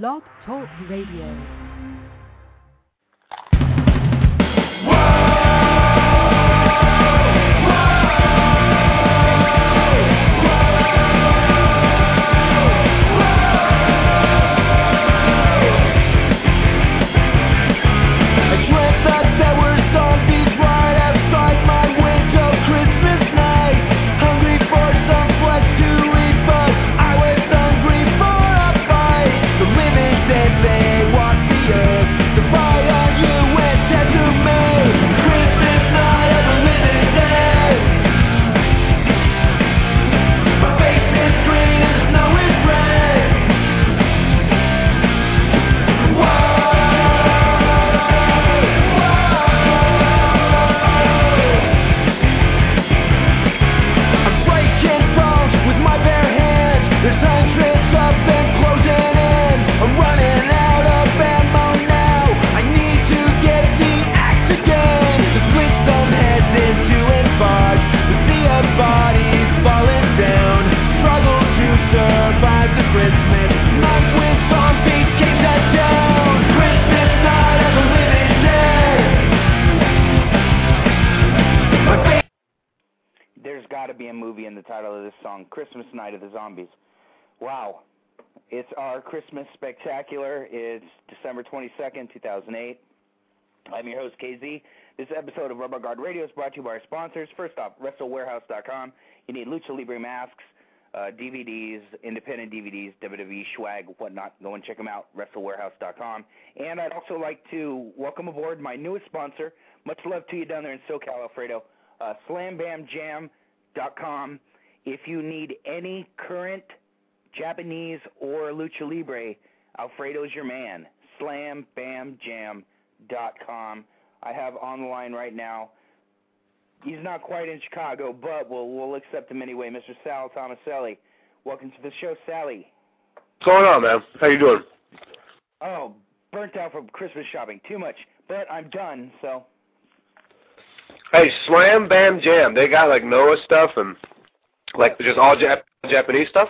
Blog Talk Radio. Christmas Night of the Zombies. Wow. It's our Christmas spectacular. It's December 22nd, 2008. I'm your host, KZ. This episode of Rubber Guard Radio is brought to you by our sponsors. First off, WrestleWarehouse.com. You need Lucha Libre masks, uh, DVDs, independent DVDs, WWE swag, whatnot. Go and check them out, WrestleWarehouse.com. And I'd also like to welcome aboard my newest sponsor. Much love to you down there in SoCal, Alfredo. Uh, SlamBamJam.com. If you need any current Japanese or lucha libre, Alfredo's your man. SlamBamJam.com. I have on the line right now. He's not quite in Chicago, but we'll we'll accept him anyway. Mr. Sal Tomaselli. Welcome to the show, Sally. What's going on, man? How you doing? Oh, burnt out from Christmas shopping. Too much. But I'm done, so. Hey, Slam Bam Jam. They got like Noah stuff and like just all Jap Japanese stuff?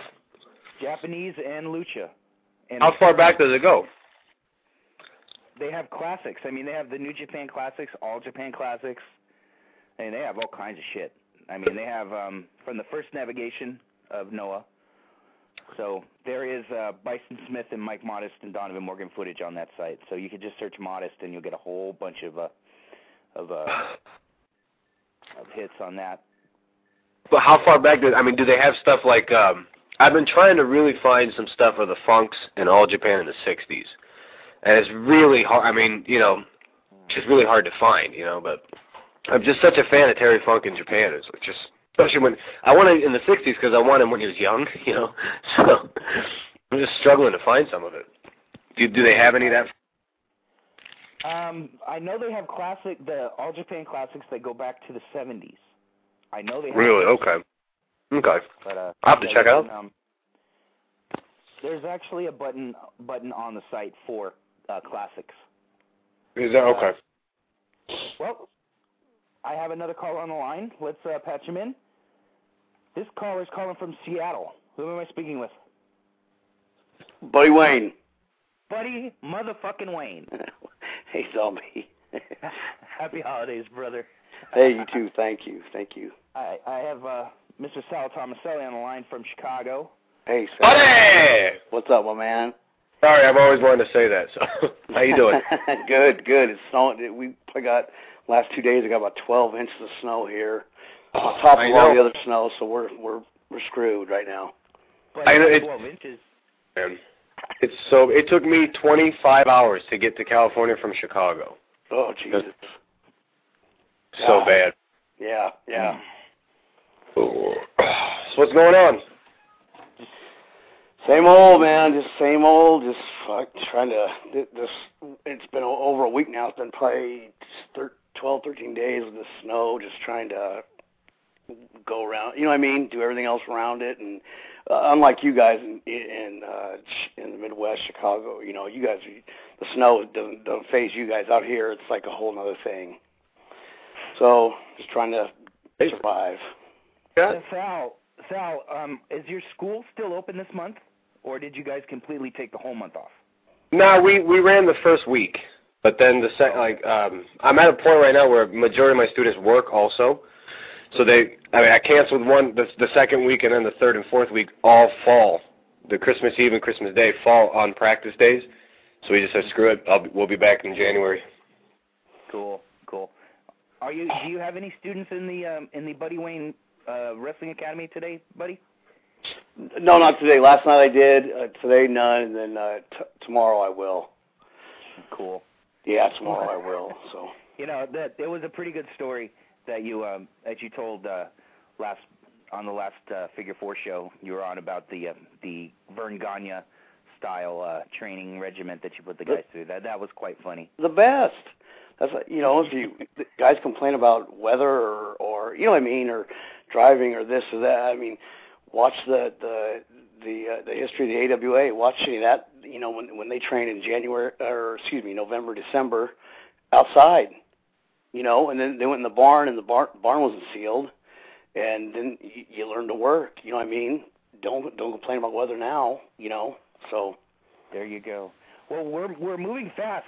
Japanese and lucha. And How far back does it go? They have classics. I mean, they have the New Japan Classics, All Japan Classics, and they have all kinds of shit. I mean, they have um from the first navigation of Noah. So there is uh, Bison Smith and Mike Modest and Donovan Morgan footage on that site. So you could just search Modest and you'll get a whole bunch of uh, of uh, of hits on that. But how far back do I mean? Do they have stuff like? um I've been trying to really find some stuff of the Funks in All Japan in the '60s, and it's really hard. I mean, you know, it's really hard to find. You know, but I'm just such a fan of Terry Funk in Japan. It's just especially when I wanted in the '60s because I wanted him when he was young. You know, so I'm just struggling to find some of it. Do do they have any of that? Um, I know they have classic the All Japan classics that go back to the '70s. I know they have really okay. Okay. But, uh, I'll have to check out. Um, there's actually a button button on the site for uh, classics. Is that okay? Uh, well, I have another caller on the line. Let's uh, patch him in. This caller is calling from Seattle. Who am I speaking with? Buddy Wayne. Buddy motherfucking Wayne. hey, zombie. Happy holidays, brother. hey, you too. Thank you. Thank you. I I have uh, Mr. Sal Tomaselli on the line from Chicago. Hey, Sal. Buddy! What's up, my man? Sorry, I've always wanted to say that. So, how you doing? good, good. It's snowing. We got last two days. I got about 12 inches of snow here on top of all the other snow. So we're we're we're screwed right now. But I know, it- 12 inches. Man, it's so. It took me 25 hours to get to California from Chicago. Oh Jesus. So Wow. bad. Yeah, yeah. So what's going on? Same old man, just same old. Just fuck, trying to. This it's been over a week now. It's been probably thir- 12, 13 days with the snow. Just trying to go around. You know what I mean? Do everything else around it. And uh, unlike you guys in in uh, in the Midwest, Chicago, you know, you guys, the snow doesn't doesn't phase you guys. Out here, it's like a whole other thing. So just trying to survive. Yeah. So Sal, Sal, um, is your school still open this month, or did you guys completely take the whole month off? No, we we ran the first week, but then the sec like um I'm at a point right now where majority of my students work also. So they I mean I canceled one the the second week and then the third and fourth week all fall. The Christmas Eve and Christmas Day fall on practice days. So we just said screw it. I'll we'll be back in January. Cool, cool. Are you? Do you have any students in the um, in the Buddy Wayne uh, Wrestling Academy today, buddy? No, not today. Last night I did. Uh, today none, and then uh, t- tomorrow I will. Cool. Yeah, tomorrow I will. So. You know that it was a pretty good story that you um, that you told uh, last on the last uh, Figure Four show. You were on about the uh, the Verne Gagne style uh, training regiment that you put the guys through. That that was quite funny. The best. That's you know if you guys complain about weather or or you know what I mean or driving or this or that. I mean, watch the the the uh, the history of the AWA. Watch any of that. You know when when they train in January or excuse me November December outside. You know, and then they went in the barn and the barn barn wasn't sealed, and then you, you learn to work. You know what I mean? Don't don't complain about weather now. You know, so. There you go. Well, we're we're moving fast.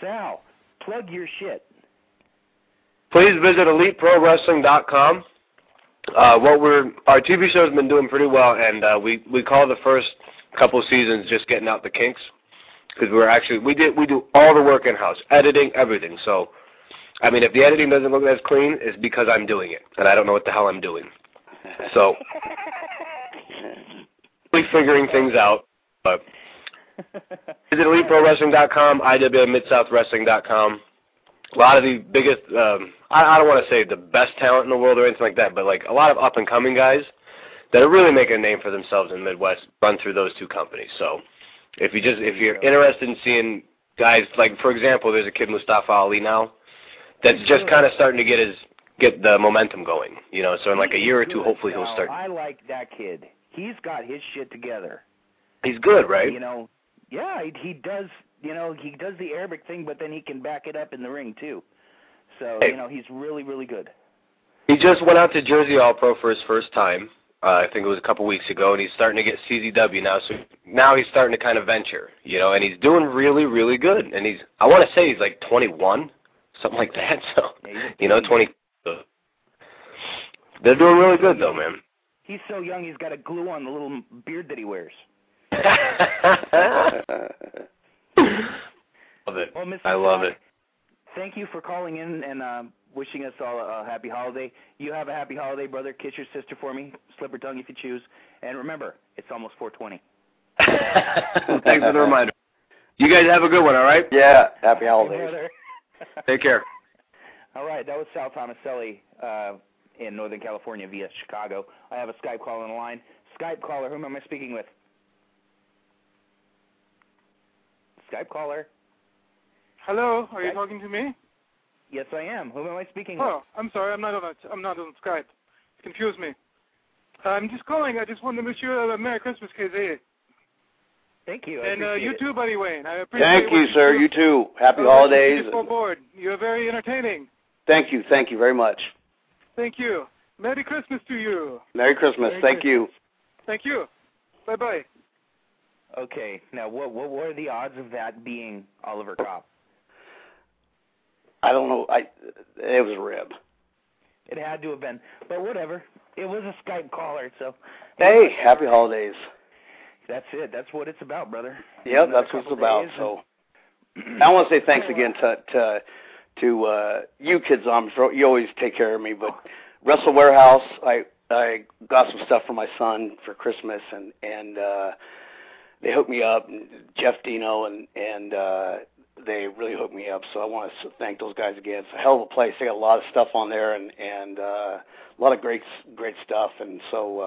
Sal, plug your shit. Please visit EliteProWrestling.com. Uh, what we're our TV show's been doing pretty well, and uh, we we call the first couple seasons just getting out the kinks because we're actually we did we do all the work in house, editing, everything. So, I mean, if the editing doesn't look as clean, it's because I'm doing it, and I don't know what the hell I'm doing. So, we're figuring things out. But visit EliteProWrestling.com, IWMidSouthWrestling.com. A lot of the biggest, um, I, I don't want to say the best talent in the world or anything like that, but like a lot of up and coming guys that are really making a name for themselves in the Midwest run through those two companies. So if you just if you're interested in seeing guys like for example, there's a kid Mustafa Ali now that's just kind of starting to get his get the momentum going. You know, so in like a year or two, hopefully he'll start. I like that kid. He's got his shit together. He's good, right? You know, yeah, he, he does. You know, he does the Arabic thing, but then he can back it up in the ring too. So Hey. you know, he's really, really good. He just went out to Jersey All Pro for his first time. Uh, I think it was a couple weeks ago, and he's starting to get CZW now. So now he's starting to kind of venture, you know, and he's doing really, really good. And he's, I want to say he's like 21, something like that. So, Yeah, you know, 20. They're doing really good though, man. He's so young, he's got a glue on the little beard that he wears. love it. Well, Mr. I love Stock, it. Thank you for calling in and uh, wishing us all a, a happy holiday. You have a happy holiday, brother. Kiss your sister for me. Slip her tongue if you choose. And remember, it's almost 420. Thanks for the reminder. You guys have a good one, all right? yeah, happy holidays. Brother. Take care. All right, that was Sal Tomaselli uh, in Northern California via Chicago. I have a Skype call on the line. Skype caller, whom am I speaking with? Skype caller. Hello, are you talking to me? Yes, I am. Whom am I speaking with? Oh, I'm sorry, I'm not on it. I'm not on Skype. It confused me. I'm just calling. I just wanted to wish you a Merry Christmas, KZ. Thank you. I And uh, you it. too, Buddy Wayne. I appreciate Thank you, sir. You too. Happy Uh, holidays. Just on board. You're very entertaining. Thank you. Thank you very much. Thank you. Merry Christmas to you. Merry Christmas. Merry Thank you. Thank you. Bye bye. Okay, now what what were the odds of that being Oliver Kopp? I don't know. I it was a rib. It had to have been, but whatever. It was a Skype caller, so Hey, happy holidays. that's it. That's what it's about, brother. Yep, Another that's what it's about. So and- I want to say thanks again to to to uh, you kids for- You always take care of me, but Wrestle Warehouse, I I got some stuff for my son for Christmas, and and uh, they hooked me up. And Jeff Dino and and uh, they really hooked me up. So I want to thank those guys again. It's a hell of a place. They got a lot of stuff on there, and and uh, a lot of great great stuff. And so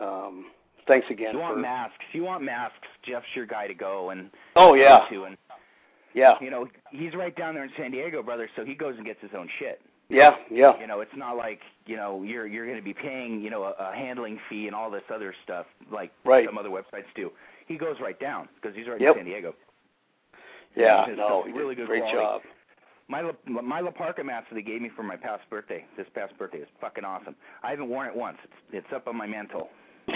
uh, um, thanks again you for. want masks? You want masks? Jeff's your guy to go and oh yeah, go to, and yeah, you know he's right down there in San Diego, brother. So he goes and gets his own shit. yeah, yeah. You know, it's not like you know you're you're going to be paying you know a, a handling fee and all this other stuff like Right. some other websites do. He goes right down because he's right Yep. in San Diego. Yeah, His no, he really good great quality. job. My La, my La Parka mask that they gave me for my past birthday, this past birthday, is fucking awesome. I haven't worn it once. It's it's up on my mantle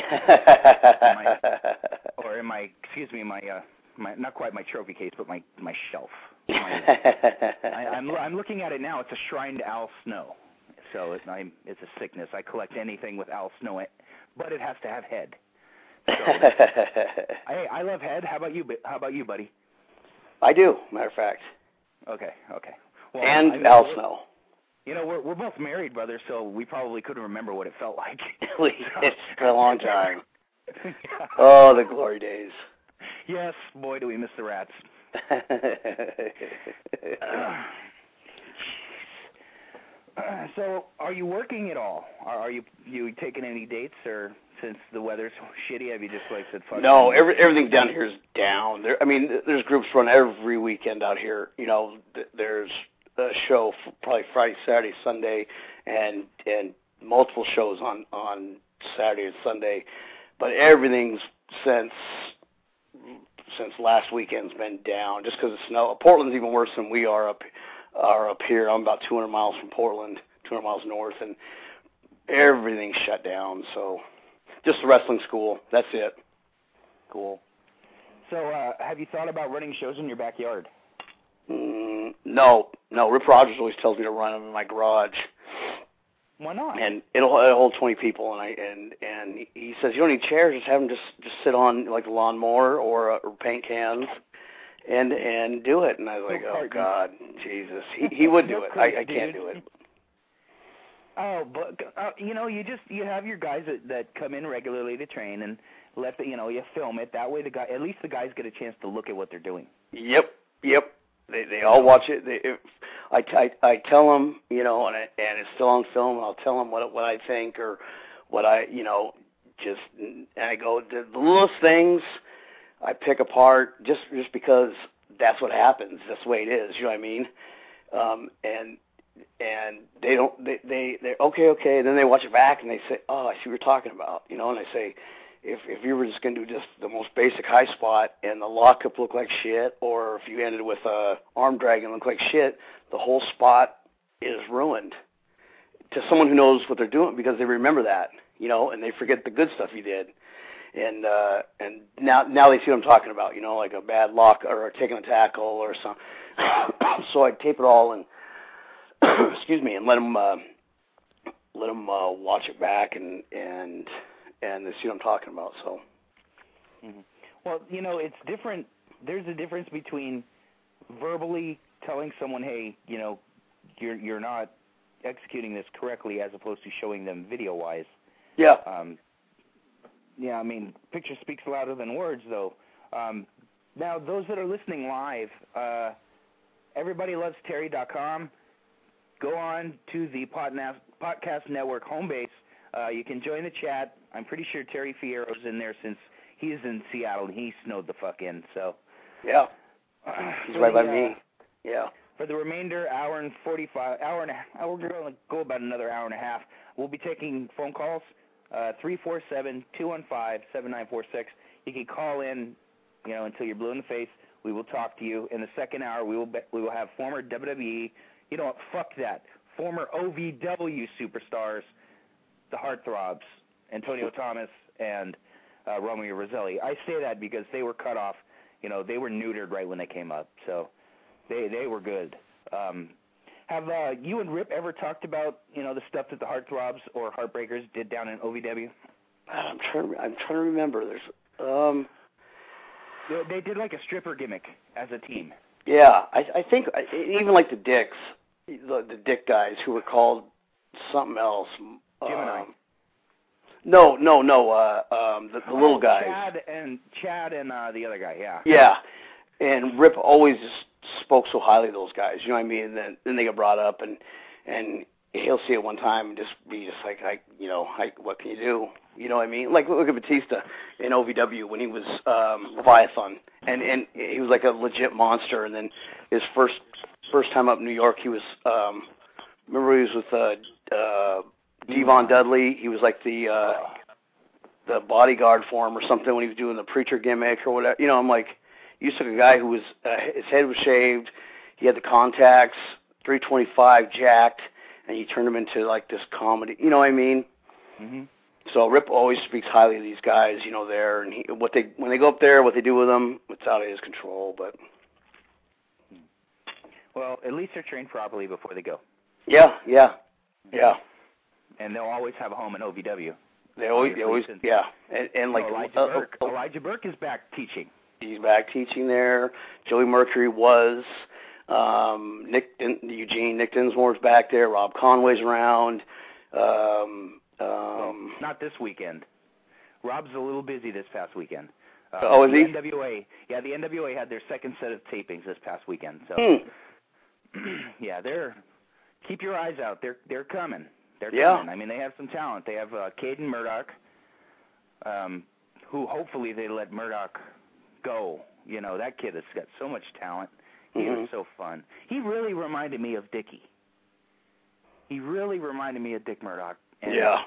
or in my excuse me my uh my not quite my trophy case, but my my shelf. I, I'm I'm looking at it now. It's a shrine to Al Snow, so it's I'm, it's a sickness. I collect anything with Al Snow, in it, but it has to have head. So, hey, I love head. How about you? How about you, buddy? I do, matter of fact. Okay, okay. Well, and I mean, Al Snow. You know, we're we're both married, brother, so we probably couldn't remember what it felt like. it's been a long time. Oh, the glory days. yes, boy, do we miss the rats. so, are you working at all? Are, are you you taking any dates, or since the weather's shitty, have you just like said fuck? no, every, everything down here is down. There, I mean, there's groups run every weekend out here. You know, th- there's a show f- probably Friday, Saturday, Sunday, and and multiple shows on on Saturday and Sunday. But everything's since since last weekend's been down just because of snow. Portland's even worse than we are up are up here. I'm about 200 miles from Portland, 200 miles north, and everything's shut down. So just the wrestling school. That's it. Cool. So, uh, have you thought about running shows in your backyard? Mm, no, no. Rip Rogers always tells me to run them in my garage, Why not? and it'll, it'll hold 20 people. And I and and he says you don't need chairs. Just have them just just sit on like the lawnmower or, uh, or paint cans, and and do it. And I was like, No oh. God, Jesus. He he would do it. I, I can't do it. Oh, but uh, you know, you just you have your guys that that come in regularly to train and let the you know you film it. That way, the guy at least the guys get a chance to look at what they're doing. Yep, yep. They they all watch it. They, if, I, I I tell them, you know, and it, and it's still on film, and I'll tell them what what I think or what I, you know, just and I go the, the littlest things I pick apart just just because that's what happens. That's the way it is. You know what I mean? Um, and and they don't they they they're okay okay. And Then they watch it back and they say, oh, I see what you're talking about. You know, and I say, if if you were just to do just the most basic high spot and the lockup looked like shit, or if you ended with a arm drag and looked like shit, the whole spot is ruined to someone who knows what they're doing because they remember that, you know, and they forget the good stuff you did. And uh and now now they see what I'm talking about, you know, like a bad lock or taking a tackle or something. so I tape it all and excuse me, and let them uh, let them uh, watch it back and and and they see what I'm talking about. So Well, you know, it's different. There's a difference between verbally telling someone, "Hey, you know, you're you're not executing this correctly," as opposed to showing them video-wise. yeah, Um, yeah, I mean, picture speaks louder than words, though. Um, now, those that are listening live, uh, everybody loves Go on to the Podna- Podcast Network home base. Uh, you can join the chat. I'm pretty sure Terry Fierro's in there since he's in Seattle and he snowed the fuck in. So yeah, uh, he's right by uh, me. Yeah, for the remainder hour and 45 hour and a half, we're going to go about another hour and a half. We'll be taking phone calls uh 347-215-7946. You can call in, you know, until you're blue in the face. We will talk to you. In the second hour, we will be, we will have former WWE, you know what, fuck that. Former OVW superstars, the Heartthrobs, Antonio Thomas and uh Romeo Roselli. I say that because they were cut off, you know, they were neutered right when they came up. So they they were good. Um, have uh, you and Rip ever talked about you know the stuff that the Heartthrobs or Heartbreakers did down in OVW? I'm trying. I'm trying to remember. There's um. They, they did like a stripper gimmick as a team. Yeah, I I think I, even like the Dicks, the the Dick guys who were called something else. Gemini. Um, no, no, no. Uh, um, the, the little guys. Chad and Chad and uh, the other guy. Yeah. Yeah, and Rip always just spoke so highly of those guys. You know what I mean? And then then they get brought up, and and he'll see it one time and just be just like, I, you know, I, what can you do? You know what I mean? Like look at Batista in OVW when he was um, Leviathan, and and he was like a legit monster. And then his first first time up in New York, he was. um Remember he was with uh, uh, Devon Dudley. He was like the. uh the bodyguard for him or something when he was doing the preacher gimmick or whatever. You know, I'm like, you took a guy who was uh, his head was shaved, he had the contacts, 325 jacked, and you turned him into like this comedy. You know what I mean? Mhm. So Rip always speaks highly of these guys, you know, there and he, what they when they go up there, what they do with them, it's out of his control. But Well, at least they're trained properly before they go, yeah, yeah, yeah. and they'll always have a home in OVW. They always, they always, yeah, and, and like Elijah uh, Burke. uh, Elijah Burke is back teaching. He's back teaching there. Joey Mercury was. Um, Nick Eugene Nick Dinsmore's back there. Rob Conway's around. Um, um, Not this weekend. Rob's a little busy this past weekend. Uh, Oh, is the he? NWA, yeah, the NWA had their second set of tapings this past weekend. So, hmm. yeah, they're keep your eyes out. They're they're coming. They're Yeah. coming. I mean, they have some talent. They have uh, Cade and Murdoch, um, who hopefully they let Murdoch go. You know, that kid has got so much talent. He Mhm. was so fun. He really reminded me of Dickie. He really reminded me of Dick Murdoch. And yeah.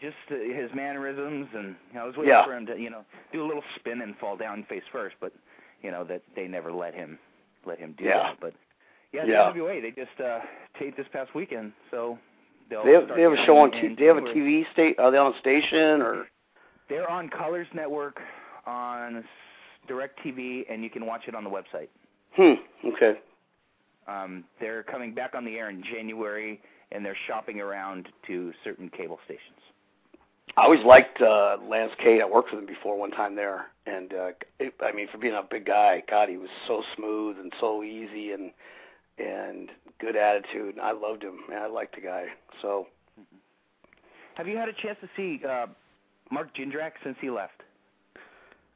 just uh, his mannerisms and you know, I was waiting Yeah. for him to you know do a little spin and fall down face first, but you know that they never let him let him do Yeah. that. But yeah, Yeah. the NWA they just uh, taped this past weekend, so they'll They have they have a show on. T- they have a TV state. Are they on a station or? They're on Colors Network on DirecTV, and you can watch it on the website. Hmm. Okay. Um, they're coming back on the air in January, and they're shopping around to certain cable stations. I always liked uh, Lance Cade. I worked with him before one time there, and uh, it, I mean, for being a big guy, God, he was so smooth and so easy and and good attitude. And I loved him. Man, I liked the guy. So Have you had a chance to see uh, Mark Jindrak since he left?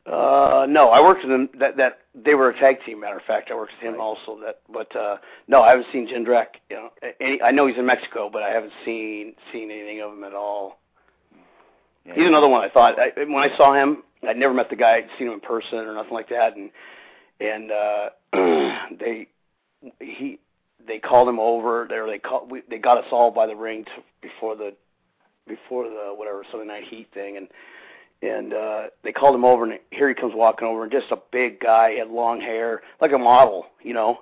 Uh no, I worked with him. That that they were a tag team. Matter of fact, I worked with him Right. also. That, but uh no, I haven't seen Jindrak. You know, any, I know he's in Mexico, but I haven't seen seen anything of him at all. Yeah, He's another one. I thought I, when I saw him, I'd never met the guy, I'd seen him in person or nothing like that, and and uh they he they called him over there. They called we, they got us all by the ring to, before the before the whatever Sunday Night Heat thing, and and uh they called him over, and here he comes walking over, and just a big guy, he had long hair, like a model, you know.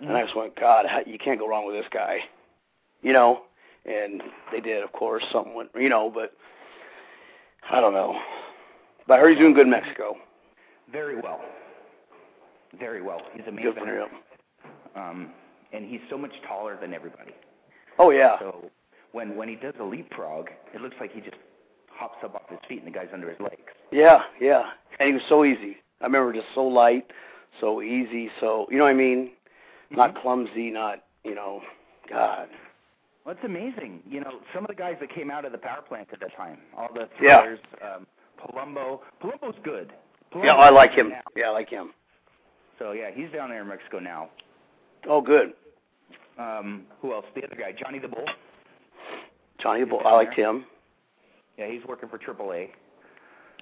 And I just went, God, you can't go wrong with this guy, you know. And they did, of course. Something went, you know, but I don't know. But I heard he's doing good in Mexico. Very well. Very well. He's a Good for him. Um, and he's so much taller than everybody. Oh yeah, So when when he does a leapfrog, it looks like he just hops up off his feet and the guy's under his legs. yeah, yeah. And he was so easy. I remember just so light, so easy, so you know what I mean. Not clumsy, not you know, God. Well, it's amazing. You know, some of the guys that came out of the power plant at that time, all the Yeah. um, Palumbo. Palumbo's good. Palumbo's Yeah, I like him. now. Yeah, I like him. So yeah, he's down there in Mexico now. Oh, good. Um, who else? The other guy, Johnny the Bull. Johnny the Bull. I liked there. him. Yeah, he's working for AAA.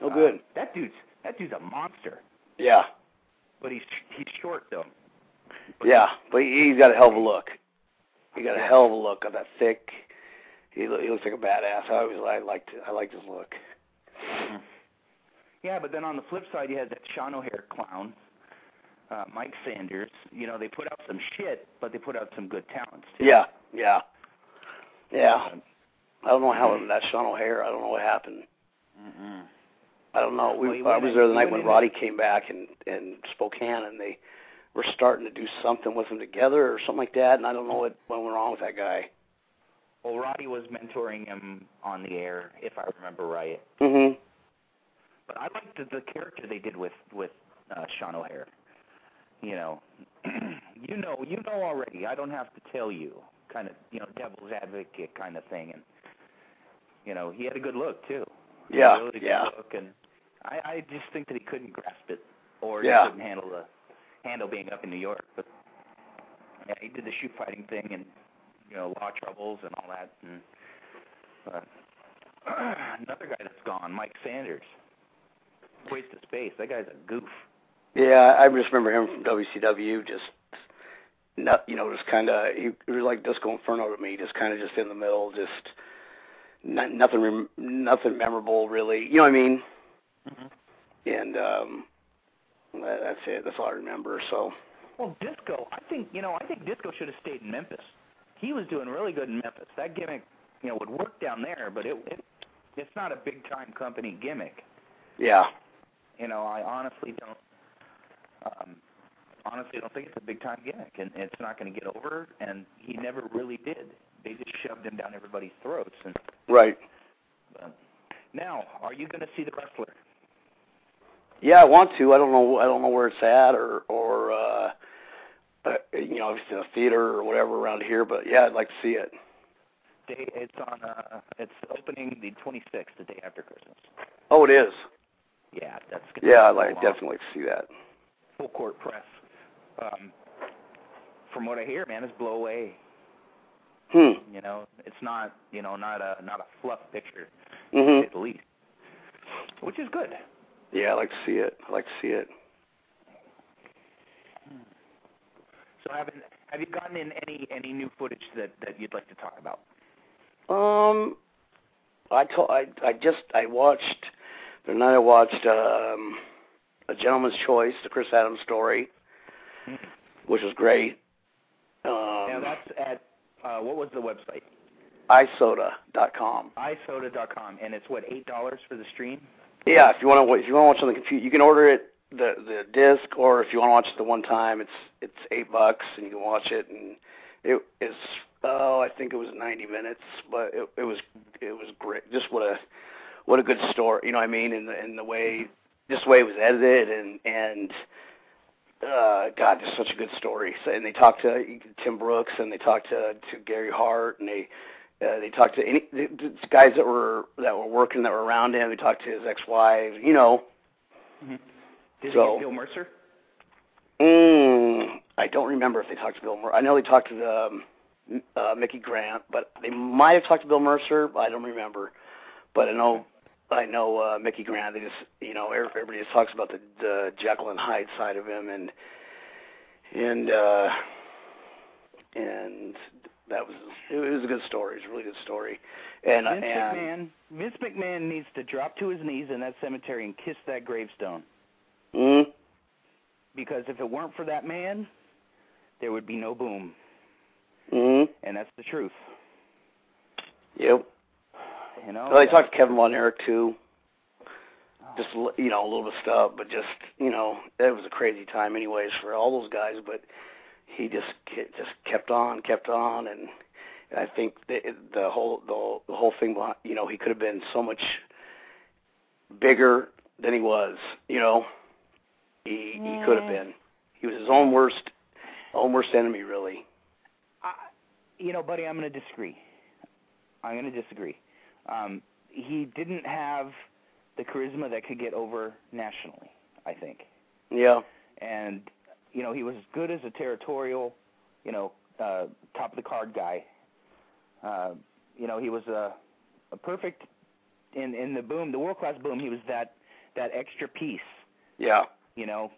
Oh, good. Uh, that dude's that dude's a monster. Yeah, But he's he's short though. yeah. But he's got a hell of a look. He got a hell of a look. Got that thick. He lo- he looks like a badass. I always I liked I liked his look. Yeah, but then on the flip side, you had that Sean O'Haire clown, uh, Mike Sanders. You know, they put out some shit, but they put out some good talents. Too. Yeah, yeah, yeah. Um, I don't know how that Sean O'Haire. I don't know what happened. mm-mm. I don't know. We Well, I was there the night when Roddy came back and and Spokane, and they were starting to do something with him together or something like that. And I don't know what what went wrong with that guy. Well, Roddy was mentoring him on the air, if I remember right. Mhm. But I liked the, the character they did with with uh, Sean O'Haire. You know, you know, you know already. I don't have to tell you. Kind of, you know, devil's advocate kind of thing, and you know, he had a good look too. He had Yeah, a really good yeah. Look, and I, I just think that he couldn't grasp it, or Yeah. he couldn't handle the handle being up in New York. But yeah, he did the shoot fighting thing, and you know, law troubles and all that. And but another guy that's gone, Mike Sanders. Waste of space. That guy's a goof. Yeah, I just remember him from WCW. Just not, you know, just kind of he, he was like Disco Inferno to me. Just kind of just in the middle, just not, nothing, rem- nothing memorable really. You know what I mean? Mm-hmm. And um, that, that's it. That's all I remember. So Well, Disco, I think you know, I think Disco should have stayed in Memphis. He was doing really good in Memphis. That gimmick, you know, would work down there, but it it, it's not a big time company gimmick. Yeah. You know, I honestly don't. Um, honestly, don't think it's a big time gimmick, and it's not going to get over. And he never really did. They just shoved him down everybody's throats. And Right. uh, now, are you going to see the wrestler? Yeah, I want to. I don't know. I don't know where it's at, or or uh, uh you know, if it's in a theater or whatever around here. But yeah, I'd like to see it. Day, it's on. Uh, it's opening the 26th, the day after Christmas. Oh, it is. Yeah, that's. Gonna Yeah, I'd like full definitely like to see that. full court press. Um, from what I hear, man, it's blow away. Hmm. You know, it's not. You know, not a not a fluff picture Mhm. at least, which is good. Yeah, I'd like to see it. I'd like to see it. So haven't have you gotten in any any new footage that that you'd like to talk about? Um, I told I I just I watched the night I watched um a Gentleman's Choice, the Chris Adams story, which was great. Um, now that's at uh, what was the website? isoda.com. isoda.com, and it's what eight dollars for the stream. Yeah, if you want to if you want to watch on the computer, you can order it the the disc, or if you want to watch it the one time, it's it's eight bucks and you can watch it. And it is oh I think it was ninety minutes, but it it was it was great. Just what a what a good story, you know what I mean? And the and the way just the way it was edited and and uh God, just such a good story. So, and they talked to Tim Brooks and they talked to to Gary Hart and they uh, they talked to any the, the guys that were that were working that were around him. They talked to his ex-wife. You know, Did So- Bill Mercer? mm, I don't remember if they talked to Bill. Mer- I know they talked to the um, uh, Mickey Grant, but they might have talked to Bill Mercer. But I don't remember. But I know I know uh, Mickey Grant. They just you know every- everybody just talks about the, the Jekyll and Hyde side of him and and uh, and that was it was a good story. It was a really good story. And Vince and McMahon. Vince McMahon needs to drop to his knees in that cemetery and kiss that gravestone. mm, Because if it weren't for that man, there would be no boom, mm, and that's the truth. yep. You know. Well, they talked to Kevin Von Erich too. Just you know a little bit of stuff, but just you know it was a crazy time, anyways, for all those guys. But he just just kept on, kept on, and I think the the whole the, the whole thing, behind, you know, he could have been so much bigger than he was. You know, he he could have been. He was his own worst own worst enemy, really. I, you know, buddy, I'm going to disagree. I'm going to disagree. Um, he didn't have the charisma that could get over nationally. I think. Yeah. and you know he was as good as a territorial, you know, uh, top of the card guy. Uh, you know he was a, a perfect in in the boom, the world class boom. He was that that extra piece, Yeah. you know,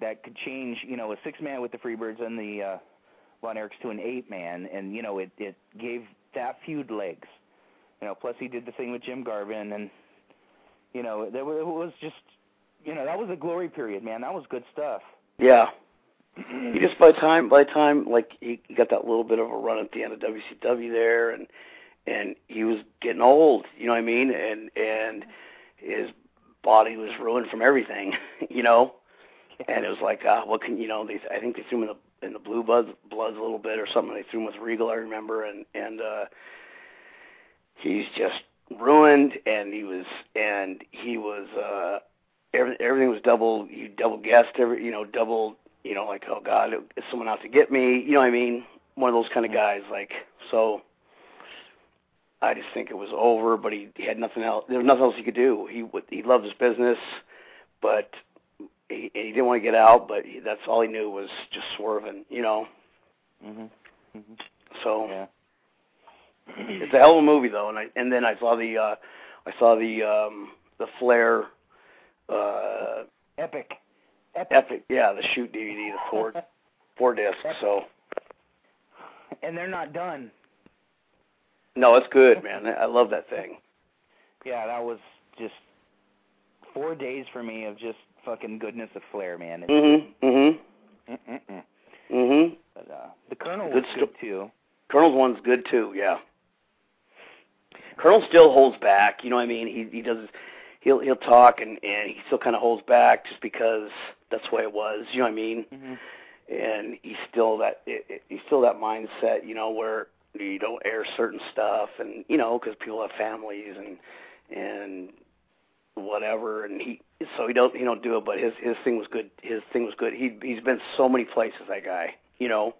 that could change, you know, a six man with the Freebirds and the uh, Von Erichs to an eight man, and you know it it gave that feud legs. You know, plus he did the thing with Jim Garvin, and you know there wa- it was just, you know, that was a glory period, man. That was good stuff. Yeah. he just by time by time like he, he got that little bit of a run at the end of WCW there and and he was getting old, you know what I mean? And and his body was ruined from everything, you know. And it was like, uh, what can you know? They I think they threw him in the in the blue bloods bloods a little bit or something. They threw him with Regal, I remember, and and uh he's just ruined. And he was and he was uh every, everything was double. You double guessed every you know double you know, like, oh God, is someone out to get me? You know what I mean? One of those kind of guys. Like, so I just think it was over. But he, he had nothing else. There was nothing else he could do. He would- he loved his business, but he, he didn't want to get out. But he, that's all he knew was just swerving. You know. Mhm. Mhm. So Yeah. It's a hell of a movie though. And I and then I saw the uh I saw the um the Flair uh Epic. Epic. epic yeah the shoot DVD the four four discs. So. and they're not done. No, it's good, man. I love that thing. Yeah, that was just four days for me of just fucking goodness of flair, man. It's, Mhm. Mhm. mm-mm-mm. Mhm. But uh, the Colonel Good was good too. Colonel's one's good too. Yeah. Colonel still holds back. You know what I mean? He he does. He'll he'll talk and and he still kind of holds back just because that's the way it was. You know what I mean? hmm And he's still that it, it, he's still that mindset. You know where you don't air certain stuff and you know because people have families and and whatever and he so he don't he don't do it but his his thing was good his thing was good he he's been so many places that guy you know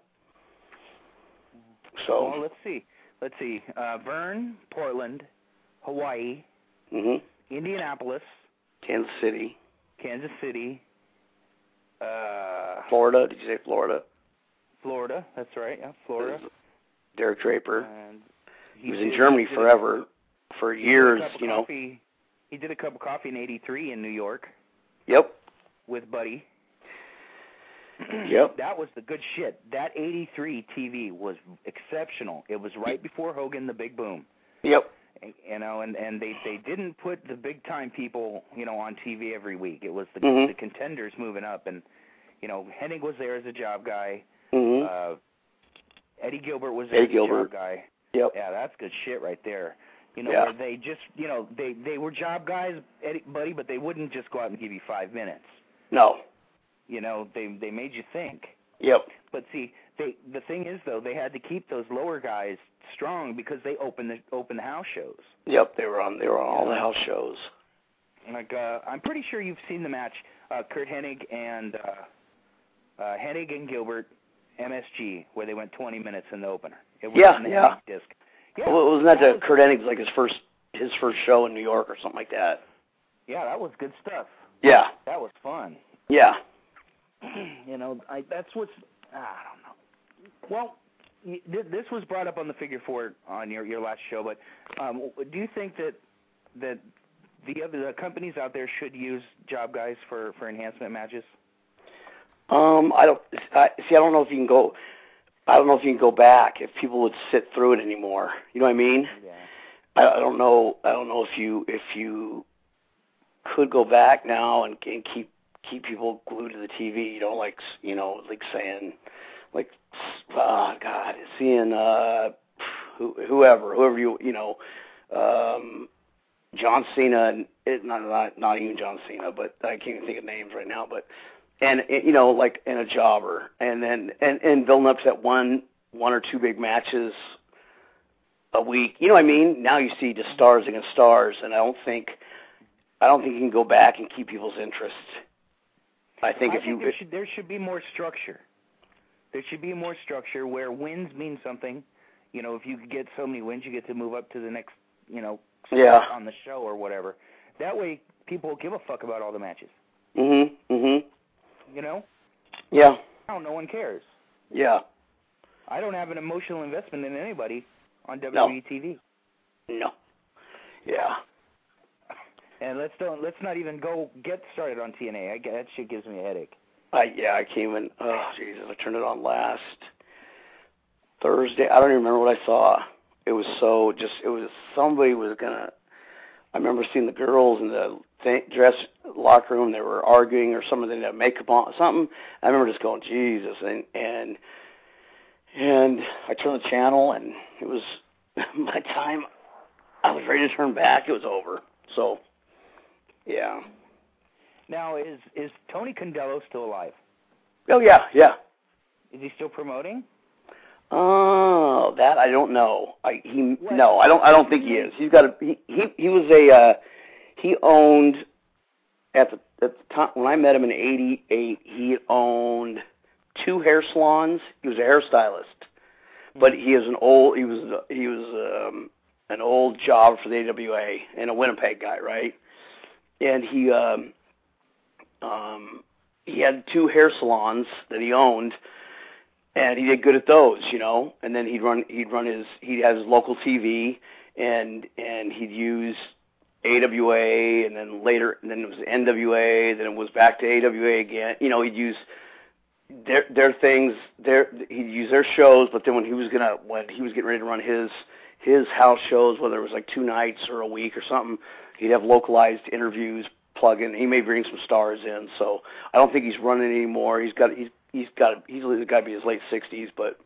so Well, let's see. Let's see. Uh, Vern, Portland, Hawaii, mhm Indianapolis, Kansas City Kansas City, uh, Florida did you say Florida Florida. That's right. Yeah, Florida. Derek Draper And he was in Germany he did a- forever for he years you know Coffee, he did a cup of coffee in '83 in New York yep with Buddy. Yep. That was the good shit. That 83 TV was exceptional. It was right before Hogan the Big Boom. yep You know, and and they they didn't put the big time people, you know, on TV every week. It was the Mhm. the contenders moving up and you know, Hennig was there as a job guy. mhm Uh Eddie Gilbert was there Eddie as a Gilbert. job guy. yep Yeah, that's good shit right there. You know, Yeah. where they just, you know, they they were job guys, Eddie, buddy, but they wouldn't just go out and give you 5 minutes. no You know, they they made you think. yep But see, they the thing is though, they had to keep those lower guys strong because they opened the opened the house shows. yep they were on they were on all the house shows Like uh I'm pretty sure you've seen the match uh Curt Hennig and uh uh Hennig and Gilbert MSG where they went 20 minutes in the opener. It was Yeah, on the yeah. Hennig disc. Yeah. well, wasn't that, that the Curt Hennig's like his first his first show in New York or something like that Yeah, that was good stuff. yeah That was fun. yeah you know, I that's what's I don't know. Well, this was brought up on the figure four on your your last show, but um, do you think that that the other the companies out there should use job guys for for enhancement matches? Um, I don't I, see. I don't know if you can go. I don't know if you can go back if people would sit through it anymore. You know what I mean? Yeah. I, I don't know. I don't know if you if you could go back now and, and keep keep people glued to the TV. You know, like you know, like saying, like, oh God, seeing uh, who, whoever, whoever you you know, um, John Cena it, not not not even John Cena, but I can't even think of names right now, but and and, you know like and a jobber. And then and and building up to that one one or two big matches a week. You know what i mean? Now you see just stars against stars and i don't think i don't think you can go back and keep people's interest i think I if you there should there should be more structure. There should be more structure where wins mean something. You know, if you get so many wins, you get to move up to the next, you know, spot Yeah. on the show or whatever. That way, people give a fuck about all the matches. mhm mhm You know, yeah now no one cares. yeah I don't have an emotional investment in anybody on WWE No. TV. no yeah And let's don't let's not even go get started on TNA. I, that shit gives me a headache. I yeah, I came in. Oh Jesus, I turned it on last Thursday. I don't even remember what I saw. It was so just. It was somebody was gonna. I remember seeing the girls in the th- dress locker room. They were arguing or something. They had makeup on something. I remember just going Jesus and and and I turned the channel and it was my time. I was ready to turn back. It was over. So yeah. Now is is Tony Condello still alive? Oh yeah, yeah. Is he still promoting? Oh, that I don't know. I he What? no, I don't I don't think he is. He's got a he he, he was a uh he owned at the at the time when I met him in '88. He owned two hair salons. He was a hairstylist, but he is an old he was he was um an old job for the AWA and a Winnipeg guy, right? And he um um he had two hair salons that he owned and he did good at those, you know. And then he'd run he'd run his he'd have his local TV and and he'd use AWA and then later and then it was NWA, then it was back to AWA again. You know, he'd use their their things their he'd use their shows, but then when he was gonna when he was getting ready to run his his house shows, whether it was like two nights or a week or something, he'd have localized interviews plug in. He may bring some stars in, so I don't think he's running anymore. He's got he's he's got he's got to be his late sixties, but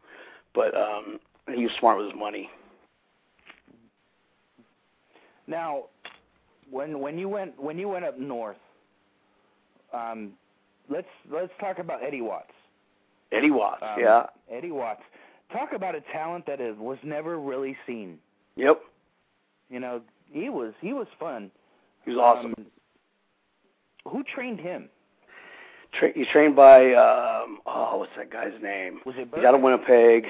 but um he was smart with his money. Now, when when you went when you went up north, um, let's let's talk about Eddie Watts. Eddie Watts, Um, yeah. Eddie Watts. Talk about a talent that is, was never really seen. Yep. You know, he was he was fun. He was awesome. Um, who trained him? Tra- he's trained by um oh, what's that guy's name? Was it He's out of Winnipeg.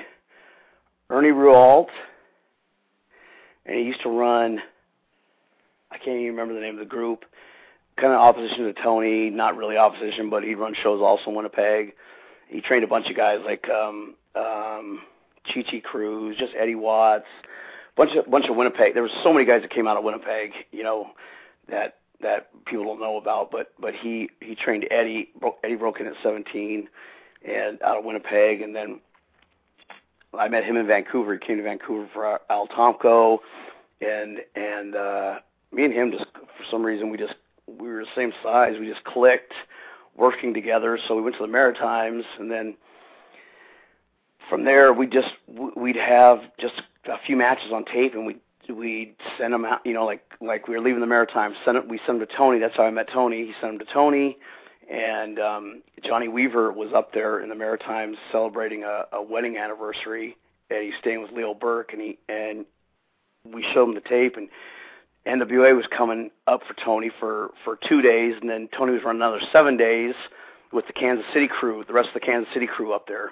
Ernie Rualt. And he used to run I can't even remember the name of the group. Kind of opposition to Tony, not really opposition, but he'd run shows also in Winnipeg. He trained a bunch of guys like um um Chi Chi Cruz, just Eddie Watts, bunch of bunch of Winnipeg. There was so many guys that came out of Winnipeg, you know, that that people don't know about. But but he he trained Eddie. Eddie broke in at 17, and out of Winnipeg, and then I met him in Vancouver. He came to Vancouver for Al Tomko, and and uh, me and him just for some reason we just we were the same size. We just clicked, working together. So we went to the Maritimes, and then from there we just we'd have just a few matches on tape, and we we'd send them out. You know, like like we were leaving the Maritimes, send it. We send them to Tony. That's how I met Tony. He sent them to Tony, and um, Johnny Weaver was up there in the Maritimes celebrating a, a wedding anniversary. And he's staying with Leo Burke, and he and we showed him the tape, and NWA was coming up for Tony for for two days, and then Tony was running another seven days with the Kansas City crew, the rest of the Kansas City crew up there,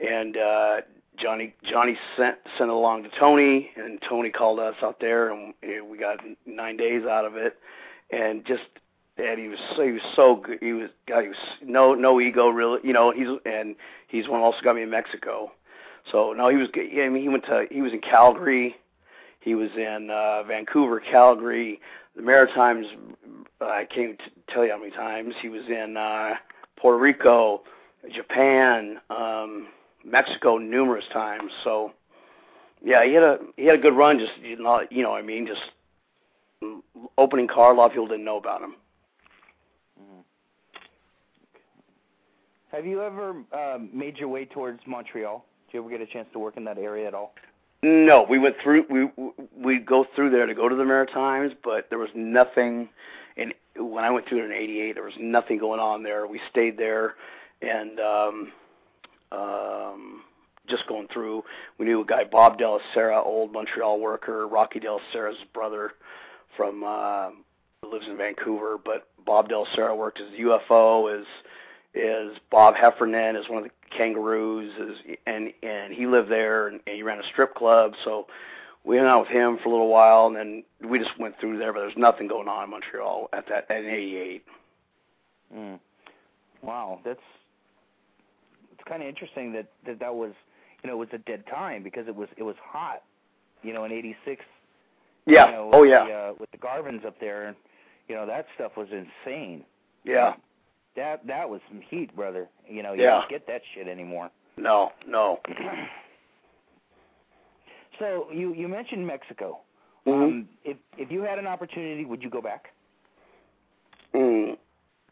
and uh, Johnny Johnny sent sent it along to Tony, and Tony called us out there, and we got nine days out of it, and just and he was so he was so good. He was God, he was no no ego really, you know. He's and he's one also got me in Mexico, so no, he was. I mean, he went to he was in Calgary, he was in uh, Vancouver, Calgary, the Maritimes. I can't tell you how many times he was in uh, Puerto Rico, Japan, um, Mexico numerous times. So yeah, he had a he had a good run. Just you know, you know, what I mean, just opening car. A lot of people didn't know about him. Have you ever um, made your way towards Montreal? Did you ever get a chance to work in that area at all? No, we went through. We we go through there to go to the Maritimes, but there was nothing. And when I went through it in '88, there was nothing going on there. We stayed there, and um, um, just going through. We knew a guy, Bob Della Serra, old Montreal worker, Rocky Della Serra's brother, from uh, lives in Vancouver. But Bob Della Serra worked as UFO, as is Bob Heffernan is one of the Kangaroos, is and and he lived there and, and he ran a strip club. So we hung out with him for a little while, and then we just went through there. But there's nothing going on in Montreal at that at '88. Mm. Wow, that's kind of interesting that, that that was you know it was a dead time because it was it was hot, you know, in '86. Yeah. You know, oh yeah. The, uh, with the Garvins up there, you know that stuff was insane. Yeah. That that was some heat, brother. You know, you Yeah. don't get that shit anymore. No. No. so you you mentioned Mexico. Mhm. Um, if if you had an opportunity, would you go back? Mm,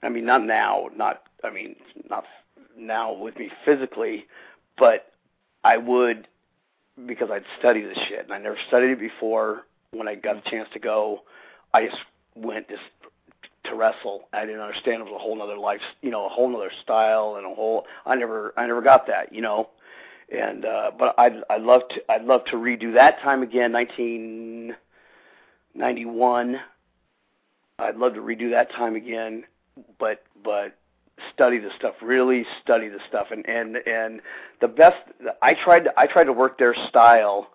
I mean, not now. Not. I mean, not now with me physically, but I would because I'd studied this shit and I never studied it before. When I got a chance to go, I just went just to wrestle. I didn't understand it was a whole other life, you know, a whole other style and a whole. I never, I never got that, you know. And uh, but I'd, I'd love to, I'd love to redo that time again, 1991. I'd love to redo that time again, but but study the stuff, really study the stuff, and and and the best. I tried to I tried to work their style,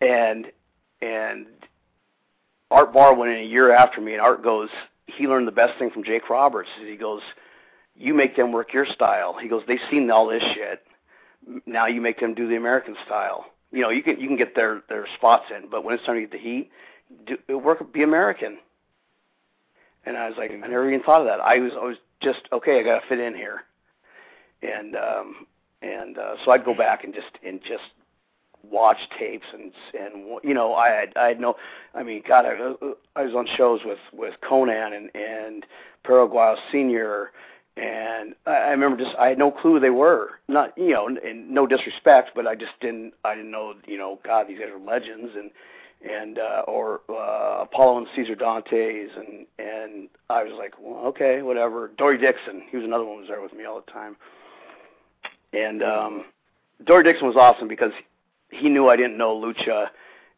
and and Art Barr went in a year after me, and Art goes. He learned the best thing from Jake Roberts. He goes, you make them work your style. He goes, they've seen all this shit. Now you make them do the American style. You know, you can you can get their their spots in, but when it's time to get the heat, do, it work be American. And I was like, I never even thought of that. I was I was just okay. I got to fit in here, and um, and uh, so I'd go back and just and just watch tapes and and you know I had I had no I mean God I, I was on shows with with Konnan and and Perro Aguayo Senior. And I, I remember just I had no clue who they were. Not you know and, and no disrespect but I just didn't I didn't know you know God these guys are legends. And and uh, or uh, Apollo and Caesar Dantes, and and I was like, well, okay, whatever. Dory Dixon, he was another one who was there with me all the time, and um, Dory Dixon was awesome because he knew I didn't know lucha,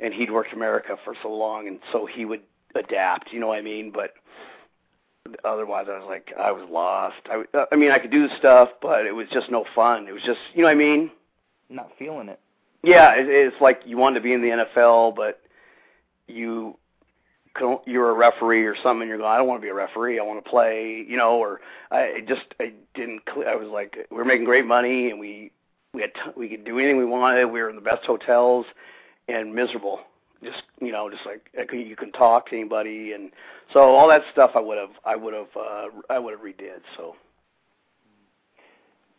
and he'd worked America for so long, and so he would adapt. You know what I mean? But otherwise, I was like, I was lost. I, I mean, I could do the stuff, but it was just no fun. It was just, you know what I mean? Not feeling it. Yeah, it, it's like you wanted to be in the NFL, but you you're a referee or something. And you're going, I don't want to be a referee. I want to play, you know. Or I just I didn't. I was like, we we're making great money, and we we had t- we could do anything we wanted. We were in the best hotels, and miserable. Just you know, just like you can talk to anybody, and so all that stuff I would have I would have uh, I would have redid. So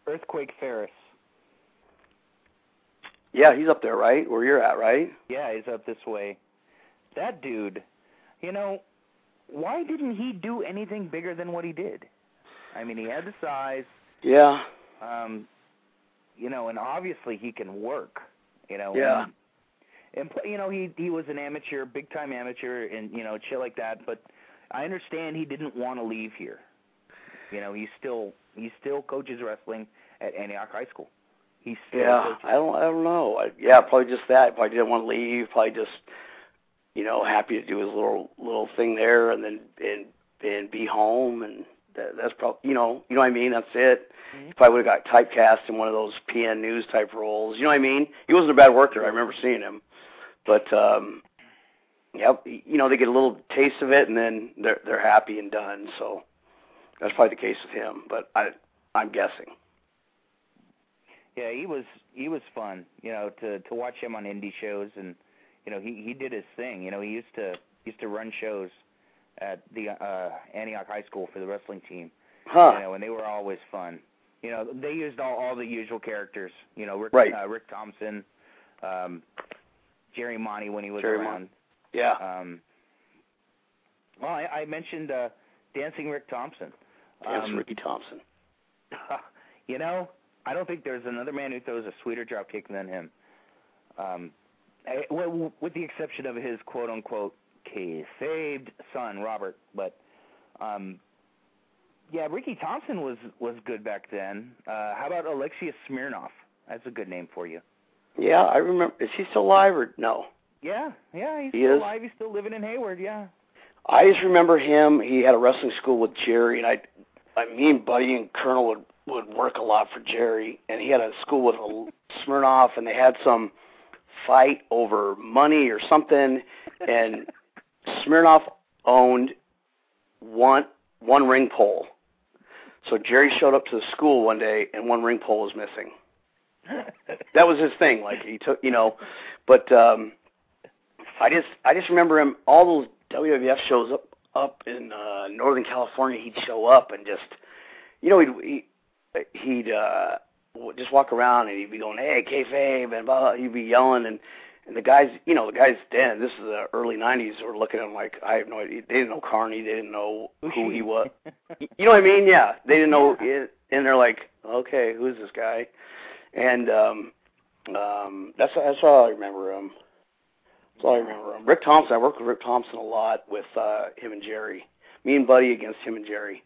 Earthquake Ferris. Yeah, he's up there, right? Where you're at, right? Yeah, he's up this way. That dude, you know, why didn't he do anything bigger than what he did? I mean, he had the size. Yeah. Um, you know, and obviously he can work. You know. Yeah. And, and you know, he he was an amateur, big time amateur, and you know, shit like that. But I understand he didn't want to leave here. You know, he still he still coaches wrestling at Antioch High School. He's still yeah, coaching. I don't, I don't know. I, yeah, probably just that. Probably didn't want to leave. Probably just, you know, happy to do his little little thing there, and then and and be home, and that, that's probably, you know, you know what I mean. That's it. Mhm. He probably would have got typecast in one of those PN News type roles. You know what I mean? He wasn't a bad worker. I remember seeing him, but um, yep, you know, they get a little taste of it, and then they're they're happy and done. So that's probably the case with him. But I, I'm guessing. Yeah, he was he was fun, you know, to to watch him on indie shows and you know, he he did his thing. You know, he used to used to run shows at the uh Antioch High School for the wrestling team. Huh? You know, and they were always fun. You know, they used all all the usual characters, you know, Rick Right. uh, Rick Thompson, um Jerry Monti when he was Jerry around. Yeah. Um well, I, I mentioned uh Dancing Rick Thompson. That's Um, Ricky Thompson. you know, I don't think there's another man who throws a sweeter drop kick than him. Um, eh, w- with the exception of his quote unquote saved son Robert, but um, yeah, Ricky Thompson was was good back then. Uh, how about Alexis Smirnoff? That's a good name for you. Yeah, I remember. Is he still alive or no? Yeah, yeah, he's He still is? alive. He's still living in Hayward. Yeah. I just remember him. He had a wrestling school with Jerry, and I, I me and Buddy and Colonel would would work a lot for Jerry, and he had a school with a Smirnoff, and they had some fight over money or something, and Smirnoff owned one one ring pole. So Jerry showed up to the school one day, and one ring pole was missing. that was his thing. Like he took, you know, but um I just I just remember him all those WWF shows up up in uh Northern California. He'd show up and just, you know, he'd he, he'd uh just walk around and he'd be going, "Hey, kayfabe," and blah, blah. He'd be yelling and. And the guys, you know, the guys then, this is the early '90s, were looking at him like I have no idea. They didn't know Carney, they didn't know who he was. You know what I mean? Yeah, they didn't know, it, and they're like, okay, who's this guy? And um, um, that's that's all I remember him. That's all I remember him. Rick Thompson. I worked with Rick Thompson a lot with uh, him and Jerry. Me and Buddy against him and Jerry,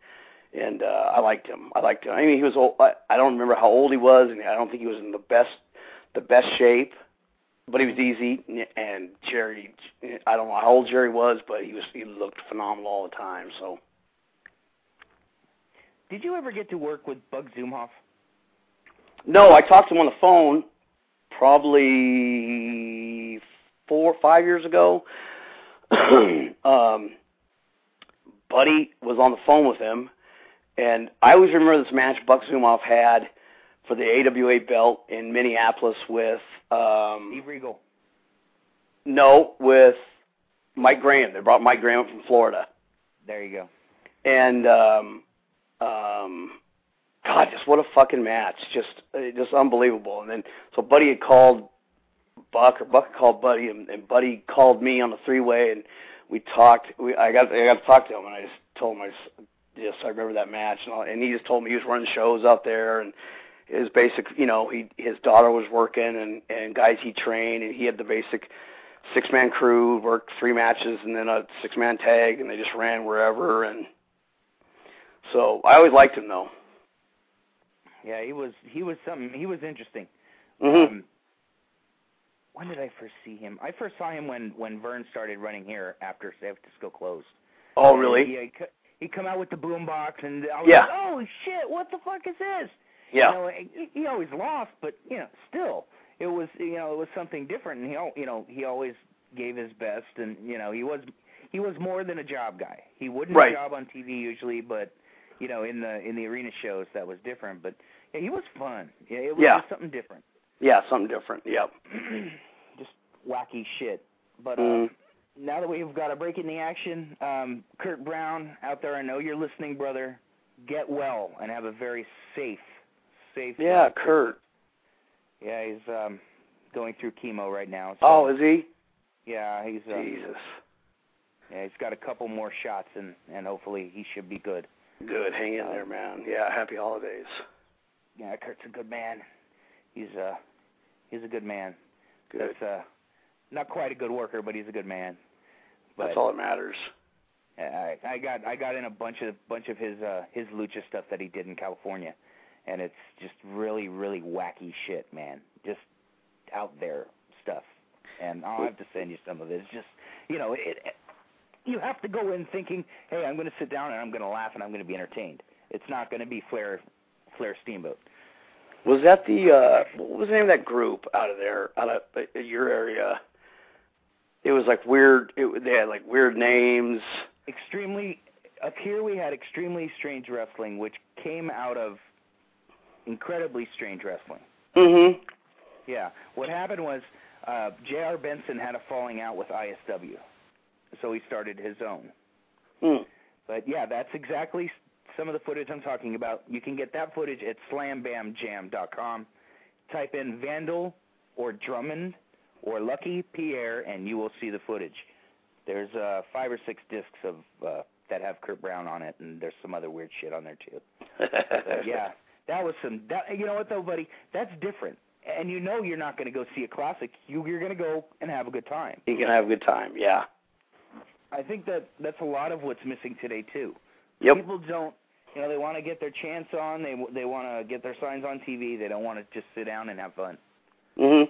and uh, I liked him. I liked him. I mean, he was old. I, I don't remember how old he was, and I don't think he was in the best the best shape. But he was easy, and Jerry. I don't know how old Jerry was, but he was he looked phenomenal all the time. So Did you ever get to work with Buck Zumhofe? No, I talked to him on the phone probably four five years ago. um, Buddy was on the phone with him, and I always remember this match Buck Zumhofe had for the AWA belt in Minneapolis with um, Steve Regal. no with Mike Graham. They brought Mike Graham from Florida There you go. and um um god just what a fucking match just uh, just unbelievable and then so buddy had called buck or buck had called buddy and, and buddy called me on the three way and we talked we i got i got to talk to him and i just told him i just, just i remember that match and all and he just told me he was running shows out there and his basic you know he his daughter was working and and guys he trained and he had the basic six man crew, worked three matches, and then a six man tag, and they just ran wherever. And so I always liked him though. Yeah, he was he was something. He was interesting. hmm Um, when did I first see him? I first saw him when when Verne started running here after San Francisco closed. oh, really? He, he, come out with the boombox, and I was Yeah. like, "Oh shit! What the fuck is this?" Yeah. You know, he, he always lost, but you know, still, it was you know it was something different. And he you know he always gave his best, and you know he was he was more than a job guy. He wouldn't Right. job on TV usually, but you know in the in the arena shows that was different. But yeah, he was fun. Yeah, it was Yeah. just something different. Yeah, something different. Yep. just wacky shit. But uh, Mm. Now that we've got a break in the action, um, Kurt Brown out there, I know you're listening, brother. Get well and have a very safe, safe. Yeah, uh, Kurt. Yeah, he's um going through chemo right now. So, Oh, is he? yeah, he's uh, Jesus. yeah, he's got a couple more shots and and hopefully he should be good. Good. Hang in there, man. Yeah. Happy holidays. Yeah, Kurt's a good man. He's uh he's a good man. Good. That's uh not quite a good worker, but he's a good man. But That's all that matters. I I got I got in a bunch of bunch of his uh his lucha stuff that he did in California, and it's just really really wacky shit, man. Just out there stuff, and I'll have to send you some of it. It's just you know it. it you have to go in thinking, hey, I'm going to sit down and I'm going to laugh and I'm going to be entertained. It's not going to be Flair Flair Steamboat. Was that the uh what was the name of that group out of there, out of uh, your area? It was like weird. It, they had like weird names. Extremely up here we had extremely strange wrestling, which came out of incredibly strange wrestling. Mhm. Yeah. What happened was uh, J.R. Benson had a falling out with ISW, so he started his own. Hmm. But yeah, that's exactly some of the footage I'm talking about. You can get that footage at slambamjam.com. Type in Vandal or Drummond or Lucky Pierre, and you will see the footage. There's uh, five or six discs of uh, that have Kurt Brown on it, and there's some other weird shit on there too. But, yeah, that was some. That, you know what though, buddy? That's different. And you know you're not going to go see a classic. You, you're going to go and have a good time. You can have a good time. Yeah. I think that that's a lot of what's missing today too. Yep. People don't, you know, they want to get their chance on. They they want to get their signs on TV. They don't want to just sit down and have fun. Mhm.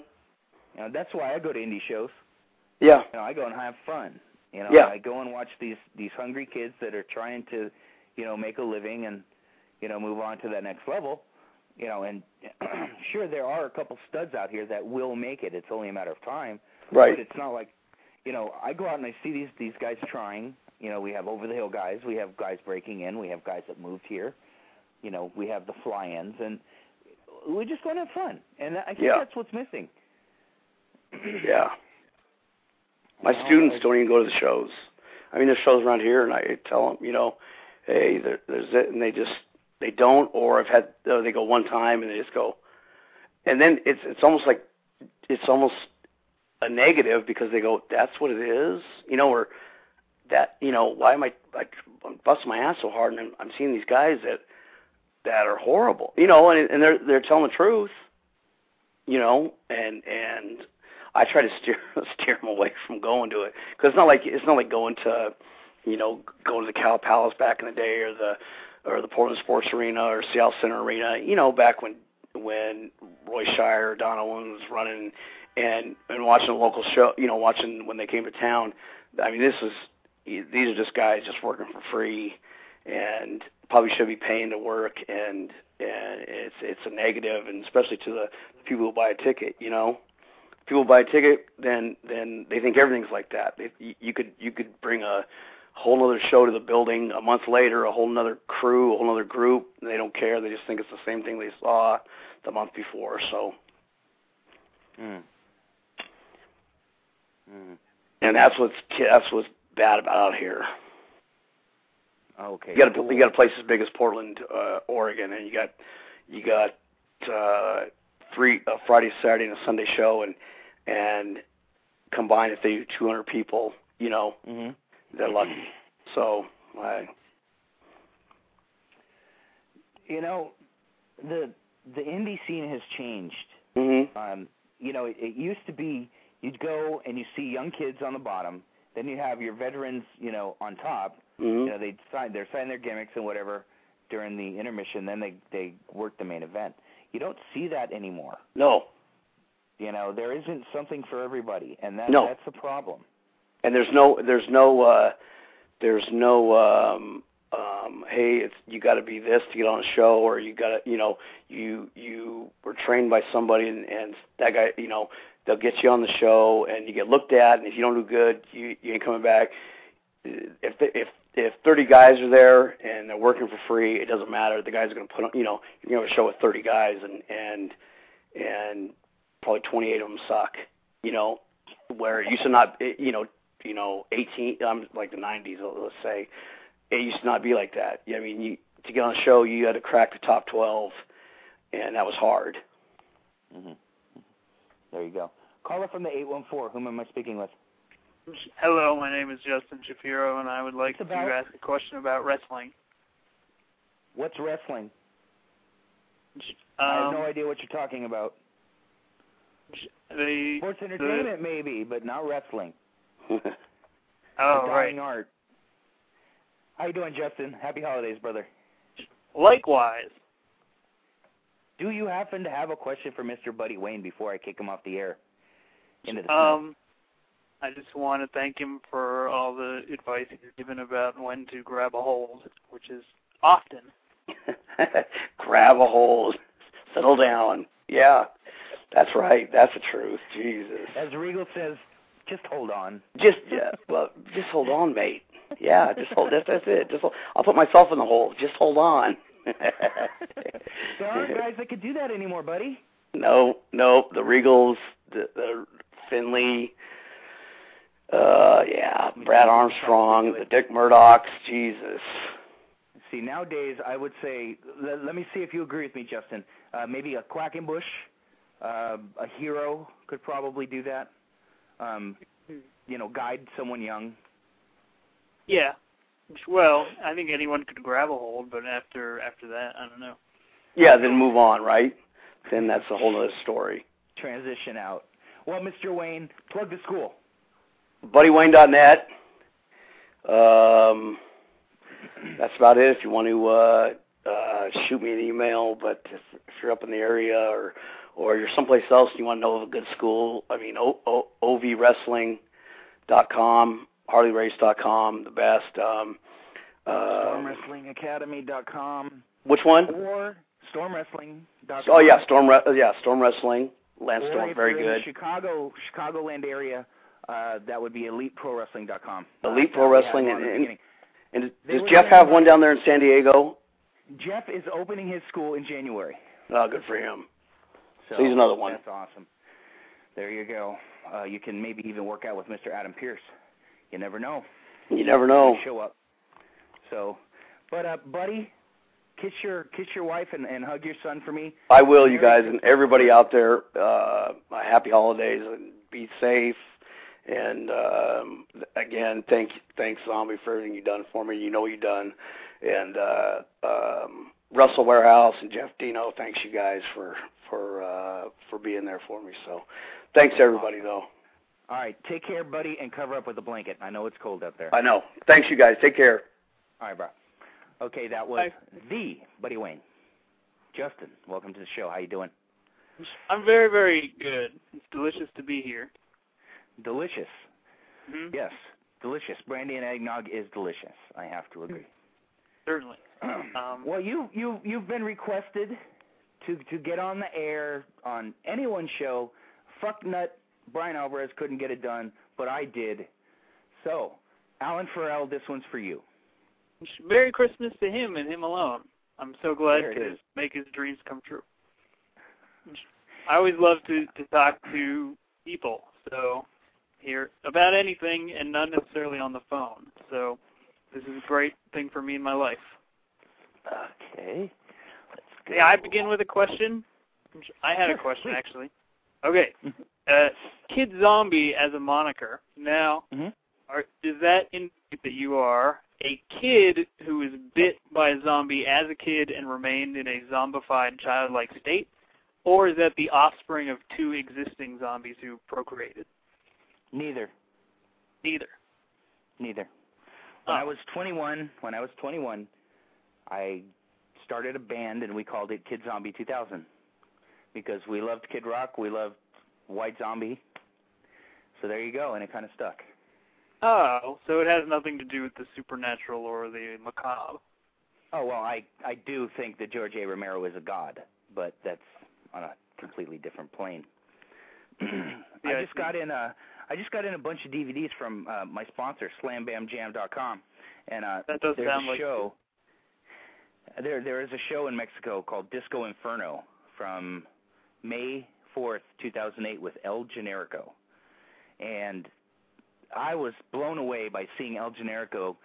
You know, that's why I go to indie shows. Yeah. You know, I go and have fun. You know, Yeah. I go and watch these these hungry kids that are trying to, you know, make a living and, you know, move on to that next level. You know, and sure there are a couple studs out here that will make it. It's only a matter of time. Right. But it's not like, you know, I go out and I see these these guys trying. You know, we have over the hill guys, we have guys breaking in, we have guys that moved here. You know, we have the fly-ins, and we just want to have fun. And I think Yeah. that's what's missing. Yeah. My students don't even go to the shows. I mean, there's shows around here, and I tell them, you know, hey, there, there's it, and they just they don't, or I've had uh, they go one time and they just go, and then it's it's almost like it's almost a negative because they go, that's what it is, you know, or that you know, why am I like I'm busting my ass so hard, and I'm, I'm seeing these guys that that are horrible, you know, and and they're they're telling the truth, you know, and and I try to steer steer them away from going to it because it's not like it's not like going to, you know, going to the Cow Palace back in the day or the or the Portland Sports Arena or Seattle Center Arena. You know, back when when Roy Shire, or Don was running, and and watching a local show. You know, watching when they came to town. I mean, this is these are just guys just working for free, and probably should be paying to work and and it's it's a negative and especially to the people who buy a ticket you know people buy a ticket, then then they think everything's like that. If you, could you could bring a whole other show to the building a month later, a whole other crew, a whole other group. And they don't care. They just think it's the same thing they saw the month before. So, Mm. Mm. and that's what's that's what's bad about out here. Okay. You got a cool. you got a place as big as Portland, uh, Oregon, and you got you got uh, three a Friday, Saturday, and a Sunday show, and and combined if they do 200 people, you know, Mhm. they're lucky. So I You know, the the indie scene has changed. mhm Um, you know, it, it used to be you'd go and you see young kids on the bottom. Then you have your veterans, you know, on top. hmm You know, they sign they're signing their gimmicks and whatever during the intermission. Then they they work the main event. You don't see that anymore. No, You know, there isn't something for everybody, and that No. that's the problem. and there's no there's no uh there's no um um hey it's you got to be this to get on a show or you got to you know you you were trained by somebody and and that guy you know they'll get you on the show and you get looked at and if you don't do good you you ain't coming back if the, if if 30 guys are there and they're working for free it doesn't matter the guys are going to put on you know you're going to have a show with 30 guys and and and probably 28 of them suck you know where it used to not you know you know 18 I'm like the 90s let's say it used to not be like that I mean you to get on a show you had to crack the top 12 and that was hard hmm There you go. Caller from the eight one four. Whom am I speaking with? Hello, my name is Justin Shapiro, and I would like It's to about- ask a question about wrestling. What's wrestling? I have Um, no idea what you're talking about. The Sports entertainment, maybe, but not wrestling. oh a right. dying art. How you doing, Justin? Happy holidays, brother. Likewise, Do you happen to have a question for Mr. Buddy Wayne before I kick him off the air into the um, I just want to thank him for all the advice he's given about when to grab a hold, which is often. grab a hold settle down yeah that's right. That's the truth. Jesus. As Regal says, just hold on. just yeah, well just hold on mate. Yeah just hold that's that's it. Just hold, i'll put myself in the hole. Just hold on. There aren't guys that could do that anymore, buddy. No, no, the Regals, the, the Finlay, uh, yeah, Brad Armstrong, the Dick Murdochs, Jesus. See, nowadays, I would say, let, let me see if you agree with me, Justin. Uh, maybe a Quackenbush, uh, a hero could probably do that. Um, you know, guide someone young. Yeah. Well, I think anyone could grab a hold, but after after that, I don't know. Yeah, then move on, right? Then that's a whole other story. transition out. Well, Mr. Wayne, plug the school. BuddyWayne.net. Um, that's about it. If you want to uh, uh, shoot me an email, but if, if you're up in the area or or you're someplace else and you want to know of a good school, I mean, o- o- ovwrestling.com, harleyrace.com, the best. Um, uh, StormWrestlingAcademy.com which one? or StormWrestling.com. Oh yeah, Storm. Re- yeah, Storm Wrestling. Lance Or Storm, very good. the Chicago, Chicagoland area, uh, that would be EliteProWrestling.com. Elite Uh, Pro Wrestling, yeah, and- and- And does Jeff have one down there in San Diego? Jeff is opening his school in January. Oh, good for him. So he's another one. That's awesome. There you go. Uh, you can maybe even work out with Mr. Adam Pearce. You never know. You never know. Show up. So, but uh, buddy, kiss your kiss your wife and, and hug your son for me. I will, you guys, and everybody out there. Uh, happy holidays and be safe. And um, again, thank thanks Zombie for everything you've done for me. You know you've done. And uh, um, Russell Warehouse and Jeff Dino, thanks you guys for for uh, for being there for me. So, thanks everybody though. All right, take care, buddy, and cover up with a blanket. I know it's cold out there. I know. Thanks you guys. Take care. All right, bro. Okay, that was Bye. the Buddy Wayne. Justin, welcome to the show. How you doing? I'm very, very good. It's delicious to be here. Delicious. hmm Yes, delicious. Brandy and eggnog is delicious. I have to agree. Certainly. Um, well, you you you've been requested to to get on the air on anyone's show. Fuck nut. Brian Alvarez couldn't get it done, but I did. So, Alan Farrell, this one's for you. Merry Christmas to him and him alone. I'm so glad to make his dreams come true. I always love to to talk to people, so here about anything and not necessarily on the phone. So this is a great thing for me in my life. Okay. Yeah, I begin with a question. I had a question actually. Okay, uh, Kid Zombie as a moniker. Now, Mhm. are, does that indicate that you are a kid who was bit by a zombie as a kid and remained in a zombified childlike state, or is that the offspring of two existing zombies who procreated? Neither. Neither. Neither. When Oh. I was 21, when I was 21, I started a band and we called it Kid Zombie 2000 because we loved Kid Rock, we loved White Zombie. So there you go, and it kind of stuck. Oh, so it has nothing to do with the supernatural or the macabre. Oh well, I I do think that George A. Romero is a god, but that's on a completely different plane. Yeah, I just got in a I just got in a bunch of DVDs from uh, my sponsor SlamBamJam.com, and uh, That does there's sound a like show. There there is a show in Mexico called Disco Inferno from May 4th, 2008 with El Generico. And I was blown away by seeing El Generico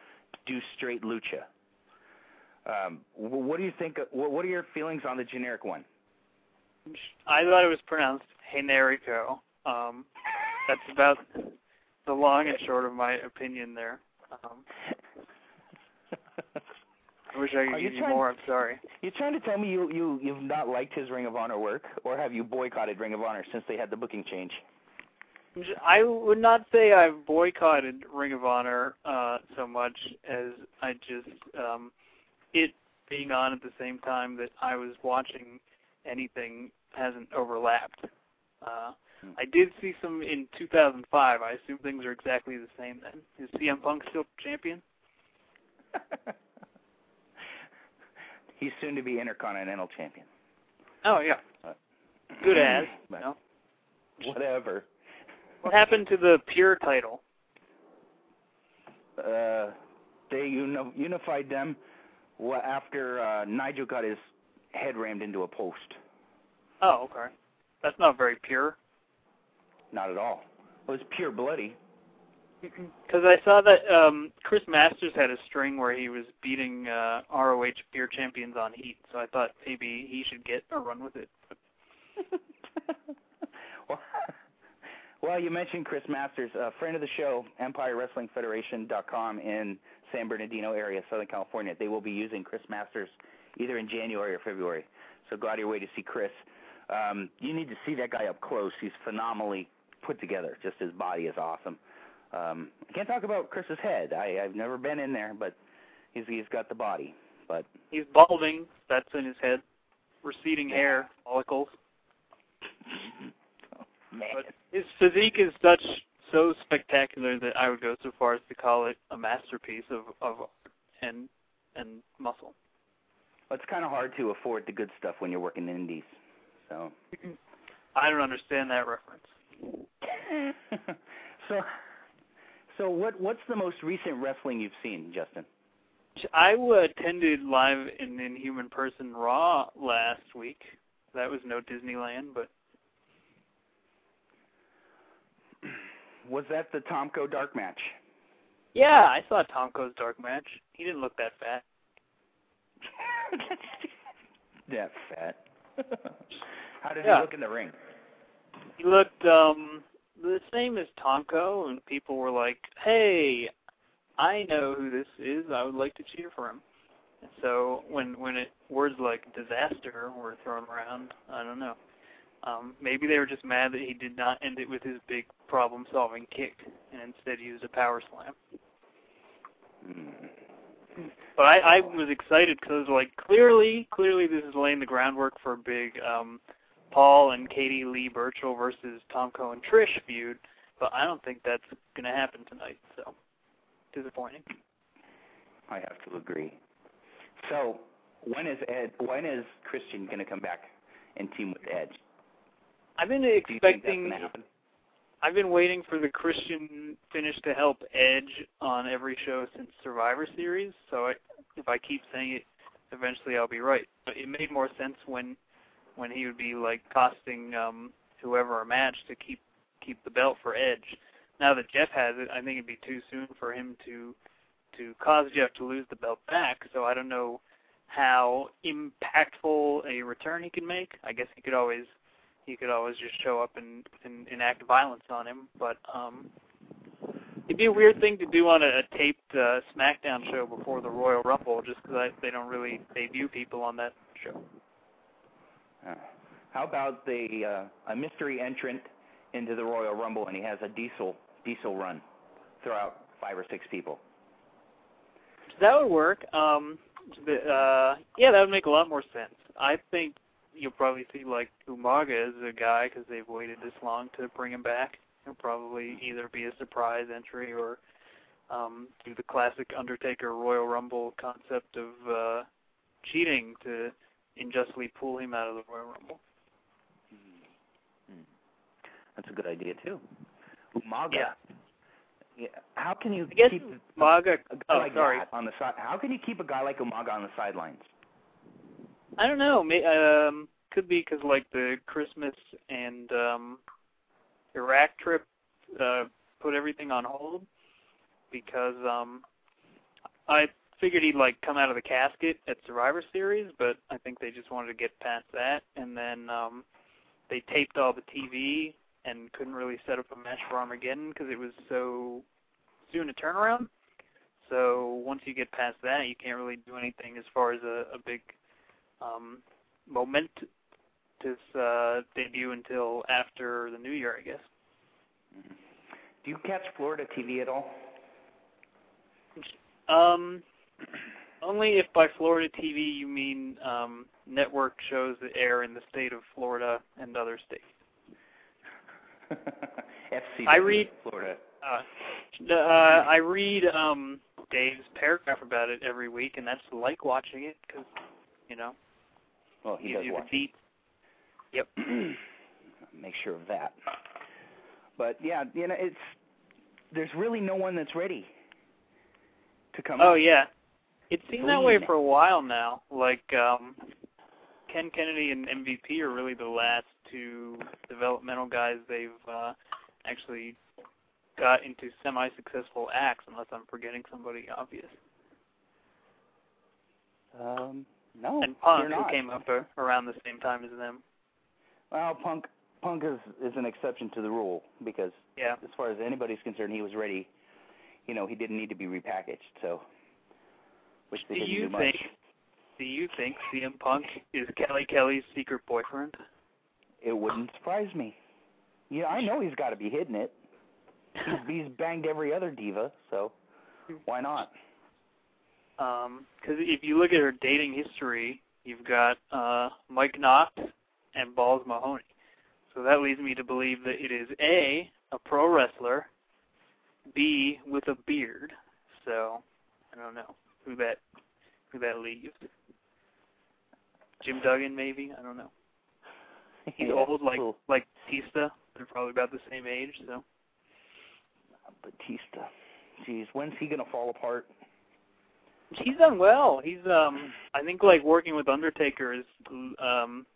do straight lucha. Um, what do you think? What, what are your feelings on the generic one? I thought it was pronounced Generico. Um, that's about the long and short of my opinion there. Um, I wish I Are could you give you trying- more. I'm sorry. You're trying to tell me you you you've not liked his Ring of Honor work, or have you boycotted Ring of Honor since they had the booking change? I would not say I've boycotted Ring of Honor uh, so much as I just um, it being on at the same time that I was watching anything hasn't overlapped. Uh, Hmm. I did see some in 2005. I assume things are exactly the same then. Is CM Punk still champion? He's soon to be Intercontinental Champion. Oh yeah, good as. Whatever. What happened to the pure title? Uh, they uni- unified them after uh, Nigel got his head rammed into a post. Oh, okay. That's not very pure. Not at all. It was pure bloody. Because I saw that um Chris Masters had a string where he was beating uh ROH Pure Champions on Heat, so I thought maybe he should get a run with it. well, well, you mentioned Chris Masters, a friend of the show, EmpireWrestlingFederation.com in San Bernardino area, Southern California. They will be using Chris Masters either in January or February. So go out of your way to see Chris. Um, you need to see that guy up close. He's phenomenally put together. Just his body is awesome. Um, I can't talk about Chris's head. I, I've never been in there, but he's he's got the body. But He's balding, that's in his head. Receding hair, follicles. man, But his physique is such so spectacular that I would go so far as to call it a masterpiece of of art and and muscle. it's kind of hard to afford the good stuff when you're working in indies. So. I don't understand that reference. so, so what what's the most recent wrestling you've seen, Justin? I attended live in Inhuman Person Raw last week. That was no Disneyland, but Was that the Tomko Dark match? yeah, I saw Tomko's dark match. He didn't look that fat. that fat. How did Yeah. he look in the ring? He looked um the same as Tomko, and people were like, "Hey, I know who this is. I would like to cheer for him." And so when when it words like disaster were thrown around, I don't know. Um, maybe they were just mad that he did not end it with his big problem-solving kick and instead used a power slam. Hmm. But I, I was excited because like clearly, clearly this is laying the groundwork for a big um, Paul and Katie Lea Burchill versus Tomko and Trish feud. But I don't think that's going to happen tonight. So disappointing. I have to agree. So, when is Ed? When is Christian going to come back and team with Edge? I've been Do you think that's expecting. going to happen? I've been waiting for the Christian finish to help Edge on every show since Survivor Series. So I, if I keep saying it, eventually I'll be right. But it made more sense when when he would be like costing um whoever a match to keep keep the belt for Edge. Now that Jeff has it, I think it'd be too soon for him to to cause Jeff to lose the belt back. So I don't know how impactful a return he can make. I guess he could always he could always just show up and, and enact violence on him. But um, it'd be a weird thing to do on a, a taped uh, SmackDown show before the Royal Rumble, just because they don't really debut people on that show. How about the uh, a mystery entrant into the Royal Rumble and he has a diesel Diesel run. Throw out five or six people. That would work. Um, uh, yeah, that would make a lot more sense. I think you'll probably see like Umaga as a guy because they've waited this long to bring him back. He'll probably either be a surprise entry or um, do the classic Undertaker Royal Rumble concept of uh, cheating to unjustly pull him out of the Royal Rumble. That's a good idea too. Umaga. Yeah. Yeah. How can you keep Umaga. a guy Oh, like sorry. that on the side? How can you keep a guy like Umaga on the sidelines? I don't know. May, um, could be because like the Christmas and um, Iraq trip uh, put everything on hold because um, I figured he'd like come out of the casket at Survivor Series, but I think they just wanted to get past that, and then um, they taped all the TV and couldn't really set up a match for Armageddon because it was so soon a turnaround. So once you get past that, you can't really do anything as far as a, a big um, momentous uh, debut until after the new year, I guess. Do you catch Florida TV at all? Um, only if by Florida TV you mean um, network shows that air in the state of Florida and other states. FCW I read- Florida. Uh, uh, I read um, Dave's paragraph about it every week, and that's like watching it because, you know, Well, he does watch. beat. Yep. Make sure of that. But yeah, you know, it's there's really no one that's ready to come. Oh up. yeah, it's seemed that way for a while now. Like um, Ken Kennedy and MVP are really the last two developmental guys they've uh, actually got into semi-successful acts, unless I'm forgetting somebody obvious. Um, no, and Punk, not. who came up around the same time as them. Well, Punk Punk is is an exception to the rule because Yeah. as far as anybody's concerned, he was ready. You know, he didn't need to be repackaged. So, which they Do didn't you do much. think? Do you think CM Punk is Kelly Kelly's secret boyfriend? It wouldn't surprise me. Yeah, I know he's got to be hitting it. He's, he's banged every other diva, so why not? Because if you look at her dating history, you've got uh, Mike Knox and Balls Mahoney. So that leads me to believe that it is A, a pro wrestler, B, with a beard. So I don't know who that who that leaves. Jim Duggan, maybe. I don't know. He's Yeah, old, like cool. like Tista. They're probably about the same age. So Batista. Jeez, when's he gonna fall apart? He's done well. He's um I think like working with Undertaker has um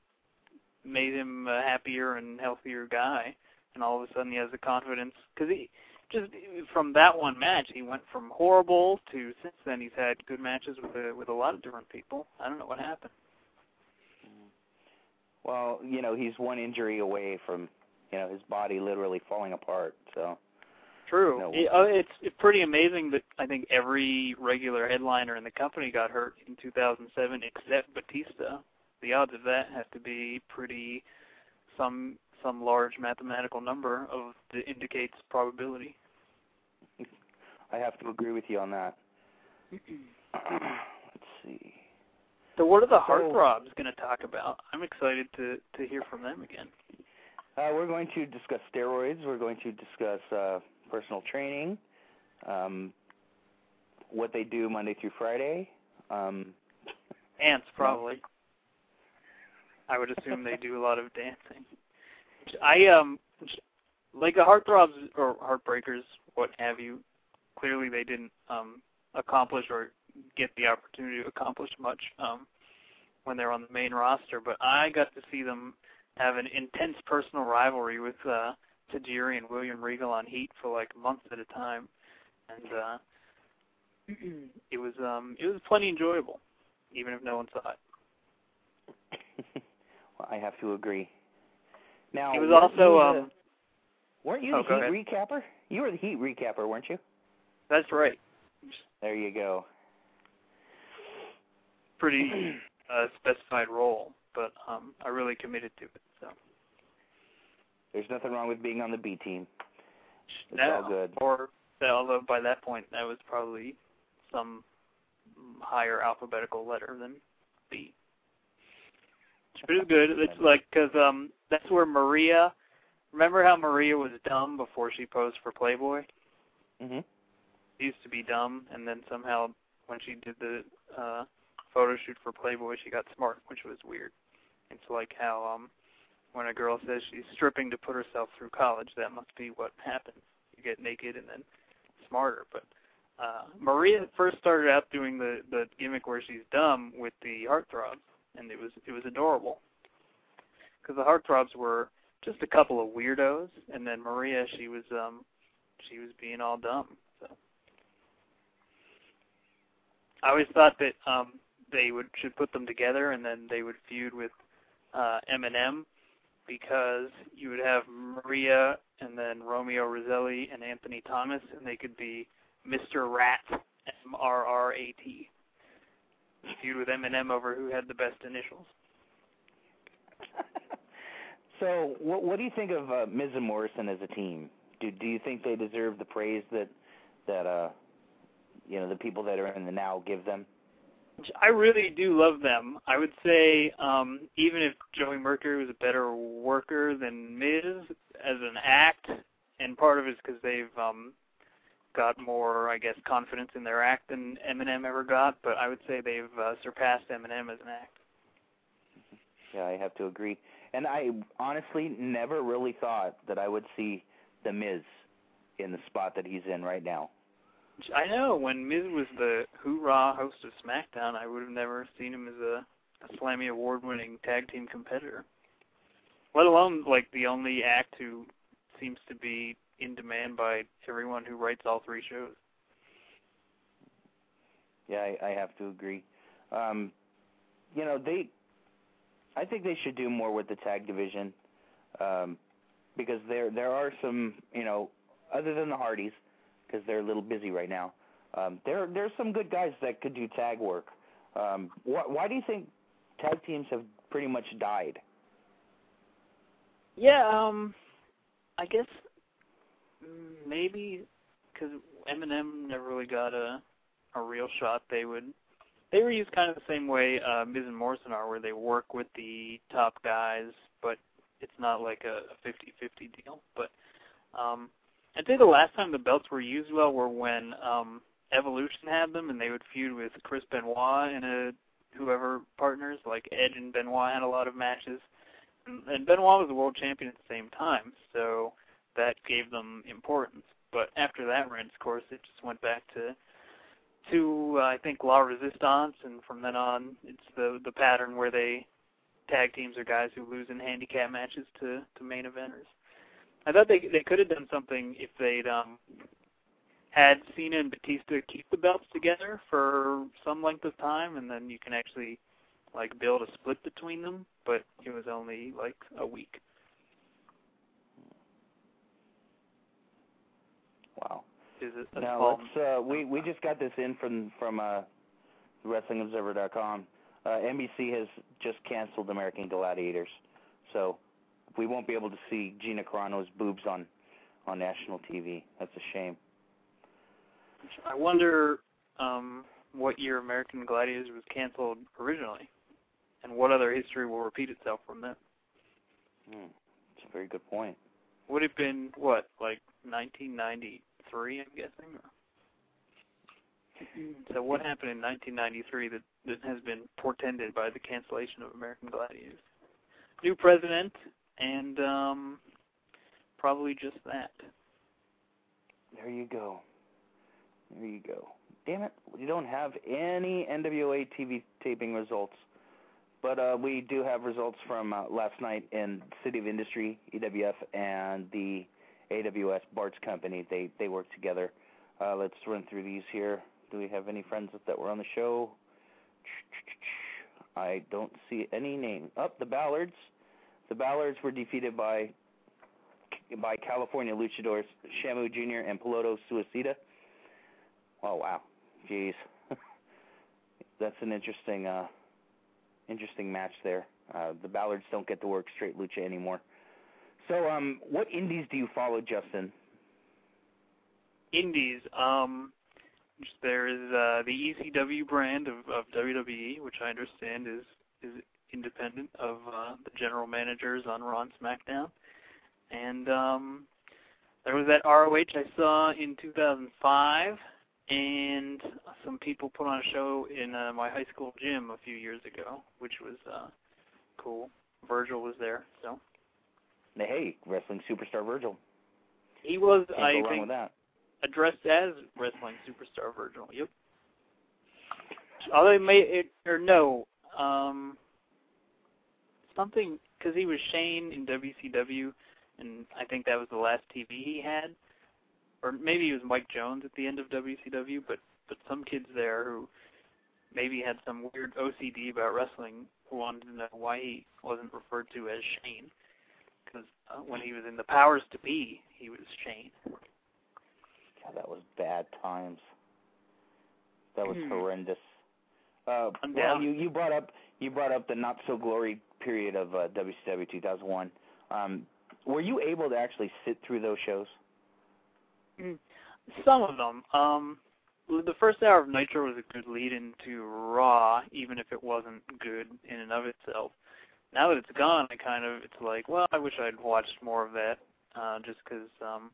made him a happier and healthier guy and all of a sudden he has the confidence cuz he just from that one match he went from horrible to since then he's had good matches with a, with a lot of different people. I don't know what happened. Well, you know, he's one injury away from, you know, his body literally falling apart. So, True. No. It, uh, it's pretty amazing that I think every regular headliner in the company got hurt in 2007 except Batista. The odds of that have to be pretty some some large mathematical number of that indicates probability. I have to agree with you on that. Let's see. So what are the heartthrobs going to talk about? I'm excited to to hear from them again. Uh, we're going to discuss steroids. We're going to discuss uh, personal training, um, what they do Monday through Friday. Um, Ants probably. I would assume they do a lot of dancing. I um like the heartthrobs or heartbreakers, what have you. Clearly, they didn't um accomplish or get the opportunity to accomplish much um when they're on the main roster. But I got to see them have an intense personal rivalry with uh Tajiri and William Regal on Heat for like months at a time, and uh it was um it was plenty enjoyable, even if no one saw it. well, I have to agree. Now, It was also you um weren't you oh, the go Heat recapper? You were the Heat recapper, weren't you? that's right. There you go. Pretty uh specified role, but um I really committed to it. So There's nothing wrong with being on the B team. It's no, all good. Or although by that point that was probably some higher alphabetical letter than B. But it's good. It's like because um that's where Maria. Remember how Maria was dumb before she posed for Playboy? Mhm. She used to be dumb, and then somehow when she did the uh photo shoot for Playboy, she got smart, which was weird. It's like how um when a girl says she's stripping to put herself through college, that must be what happens. You get naked and then smarter. But uh Maria first started out doing the the gimmick where she's dumb with the heartthrobs, and it was it was adorable. Because the heartthrobs were just a couple of weirdos, and then Maria, she was um she was being all dumb. So I always thought that um they would should put them together, and then they would feud with uh MNM because you would have Maria and then Romeo Roselli and Antonio Thomas, and they could be Mr. Rat, M R R A T. Feud with MNM over who had the best initials. so, what what do you think of uh, Miz and Morrison as a team? Do do you think they deserve the praise that that uh you know the people that are in the now give them? I really do love them. I would say um even if Joey Mercury was a better worker than Miz as an act, and part of it is because they've um got more, I guess, confidence in their act than MNM ever got. But I would say they've uh, surpassed MNM as an act. Yeah, I have to agree. And I honestly never really thought that I would see the Miz in the spot that he's in right now. I know when Miz was the hoorah host of SmackDown, I would have never seen him as a, a Slammy award-winning tag team competitor. Let alone like the only act who seems to be in demand by everyone who writes all three shows. Yeah, I, I have to agree. Um, you know, they. I think they should do more with the tag division, um, because there there are some you know other than the Hardys, because they're a little busy right now. Um, there there's some good guys that could do tag work. Um, wh- why do you think tag teams have pretty much died? Yeah, um, I guess maybe because MNM never really got a a real shot. They would they were used kind of the same way uh, Miz and Morrison are, where they work with the top guys, but it's not like a 50-50 deal. But um, I'd say the last time the belts were used well were when um, Evolution had them, and they would feud with Chris Benoit and a whoever partners. Like Edge and Benoit had a lot of matches, and, and Benoit was the world champion at the same time, so that gave them importance. But after that of course, it just went back to to uh, I think La Resistance, and from then on, it's the the pattern where they tag teams are guys who lose in handicap matches to to main eventers. I thought they they could have done something if they'd um had Cena and Batista keep the belts together for some length of time, and then you can actually like build a split between them. But it was only like a week. Wow. Is it a Now let's. Uh, we we just got this in from from uh, WrestlingObserver.com. Uh, NBC has just canceled American Gladiators, so we won't be able to see Gina Carano's boobs on on national TV. That's a shame. I wonder um, what year American Gladiators was canceled originally, and what other history will repeat itself from that. Hmm. It's a very good point. Would it have been what, like 1993? I'm guessing. So what happened in 1993 that that has been portended by the cancellation of American Gladiators? New president, and um, probably just that. There you go. There you go. Damn it, we don't have any NWA TV taping results. But uh, we do have results from uh, last night in City of Industry, EWF, and the AWS Bart's Company. They they work together. Uh, let's run through these here. Do we have any friends that were on the show? I don't see any name. Up oh, the Ballards. The Ballards were defeated by by California luchadors Shamu Jr. and Piloto Suicida. Oh wow, jeez, that's an interesting uh, interesting match there. Uh, the Ballards don't get to work straight lucha anymore. So, um, what indies do you follow, Justin? indies. Um, there is uh, the ECW brand of, of WWE, which I understand is is independent of uh, the general managers on Raw and SmackDown. And um, there was that ROH I saw in 2005, and some people put on a show in uh, my high school gym a few years ago, which was uh, cool. Virgil was there, so Hey, wrestling superstar Virgil. he was, Can't I go think, addressed as wrestling superstar Virgil. Yep. Although it may it or no, um, something because he was Shane in WCW, and I think that was the last TV he had, or maybe he was Mike Jones at the end of WCW. But but some kids there who maybe had some weird OCD about wrestling wanted to know why he wasn't referred to as Shane, because uh, when he was in the Powers to Be, he was Shane. God, that was bad times. That was Hmm. horrendous. Uh, well, Undoubtedly. you you brought up you brought up the not so glory period of uh, WCW 2001. Um, were you able to actually sit through those shows? Mm, Some of them. Um, the first hour of Nitro was a good lead into Raw, even if it wasn't good in and of itself. Now that it's gone, I kind of it's like, well, I wish I'd watched more of that, uh, just because, um,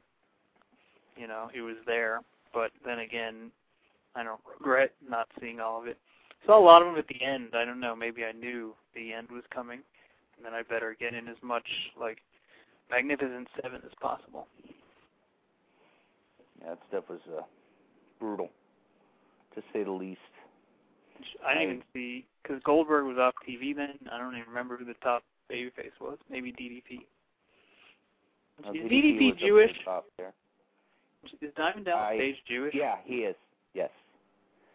you know, it was there. But then again, I don't regret not seeing all of it. Saw a lot of them at the end. I don't know. Maybe I knew the end was coming, and then I better get in as much like Magnificent Seven as possible. Yeah, that stuff was uh, brutal, to say the least. I didn't even see because Goldberg was off TV then. I don't even remember who the top babyface was. Maybe DDP. Uh, Is DDP DDP was up at the Jewish? Is Diamond Dallas I- Page Jewish? Yeah, he is. Yes.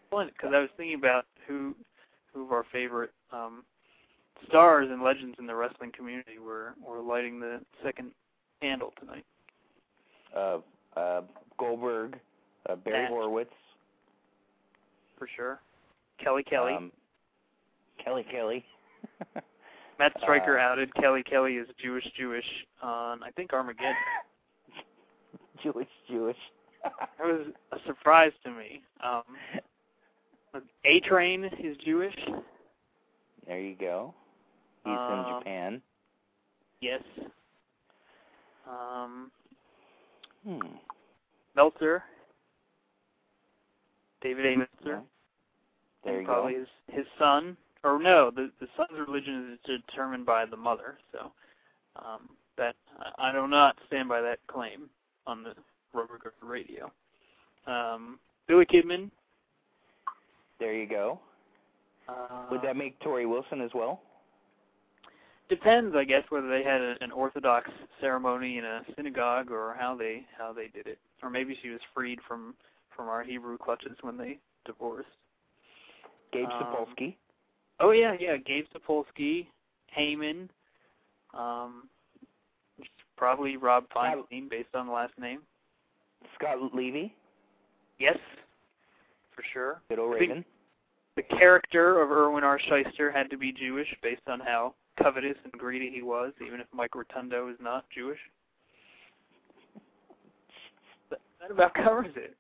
Because I was thinking about who who of our favorite um, stars and legends in the wrestling community were were lighting the second candle tonight. Uh, uh, Goldberg, uh, Barry Nash. Horowitz, For sure. Kelly Kelly. um, Kelly Kelly. Matt Striker uh, outed Kelly Kelly is Jewish Jewish on I think Armageddon. Jewish, Jewish. That was a surprise to me. Um, A Train is Jewish. There you go. He's Um, in Japan. Yes. Um, Hmm. Meltzer. David A. Meltzer. There you probably go. his his son. Or no, the the son's religion is determined by the mother. So um, that I, I do not stand by that claim on the Rubber Guard Radio. Um, Billy Kidman. There you go. Uh, Would that make Torrie Wilson as well? depends, I guess, whether they had a, an Orthodox ceremony in a synagogue or how they how they did it, or maybe she was freed from from our Hebrew clutches when they divorced. Gabe Um, Sapolsky. Oh yeah, yeah, Gabe Sapolsky, Heyman, um, probably Rob Feinstein based on the last name. Scott Levy. Yes, for sure. Good old Raven. The character of Irwin R. Schyster had to be Jewish based on how covetous and greedy he was, even if Mike Rotunda is not Jewish. That, that about covers it.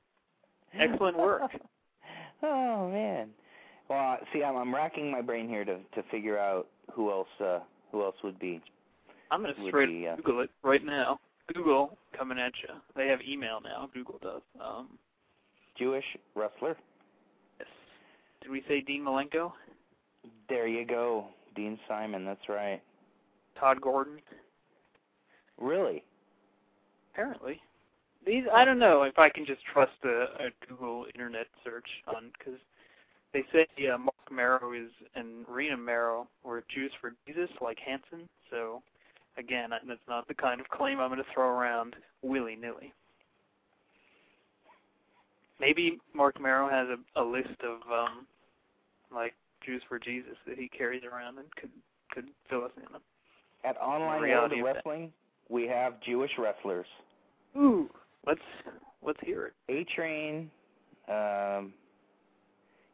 Excellent work. oh man. Well, see, I'm, I'm racking my brain here to to figure out who else uh, who else would be. I'm going to straight be, uh, Google it right now. Google coming at you. They have email now. Google does. Um, Jewish wrestler. yes. Did we say Dean Malenko? There you go, Dean Simon. That's right. Todd Gordon? Really? Apparently. These I don't know if I can just trust a, a Google internet search on because they say uh, Marc Mero is and Rena Mero were Jews for Jesus, like Hanson. So again, that's not the kind of claim I'm going to throw around willy nilly. Maybe Marc Mero has a, a list of um, like Jews for Jesus that he carries around and could could fill us in. At Online reality World of Wrestling, we have Jewish wrestlers. Ooh, let's let's hear it. A Train, um,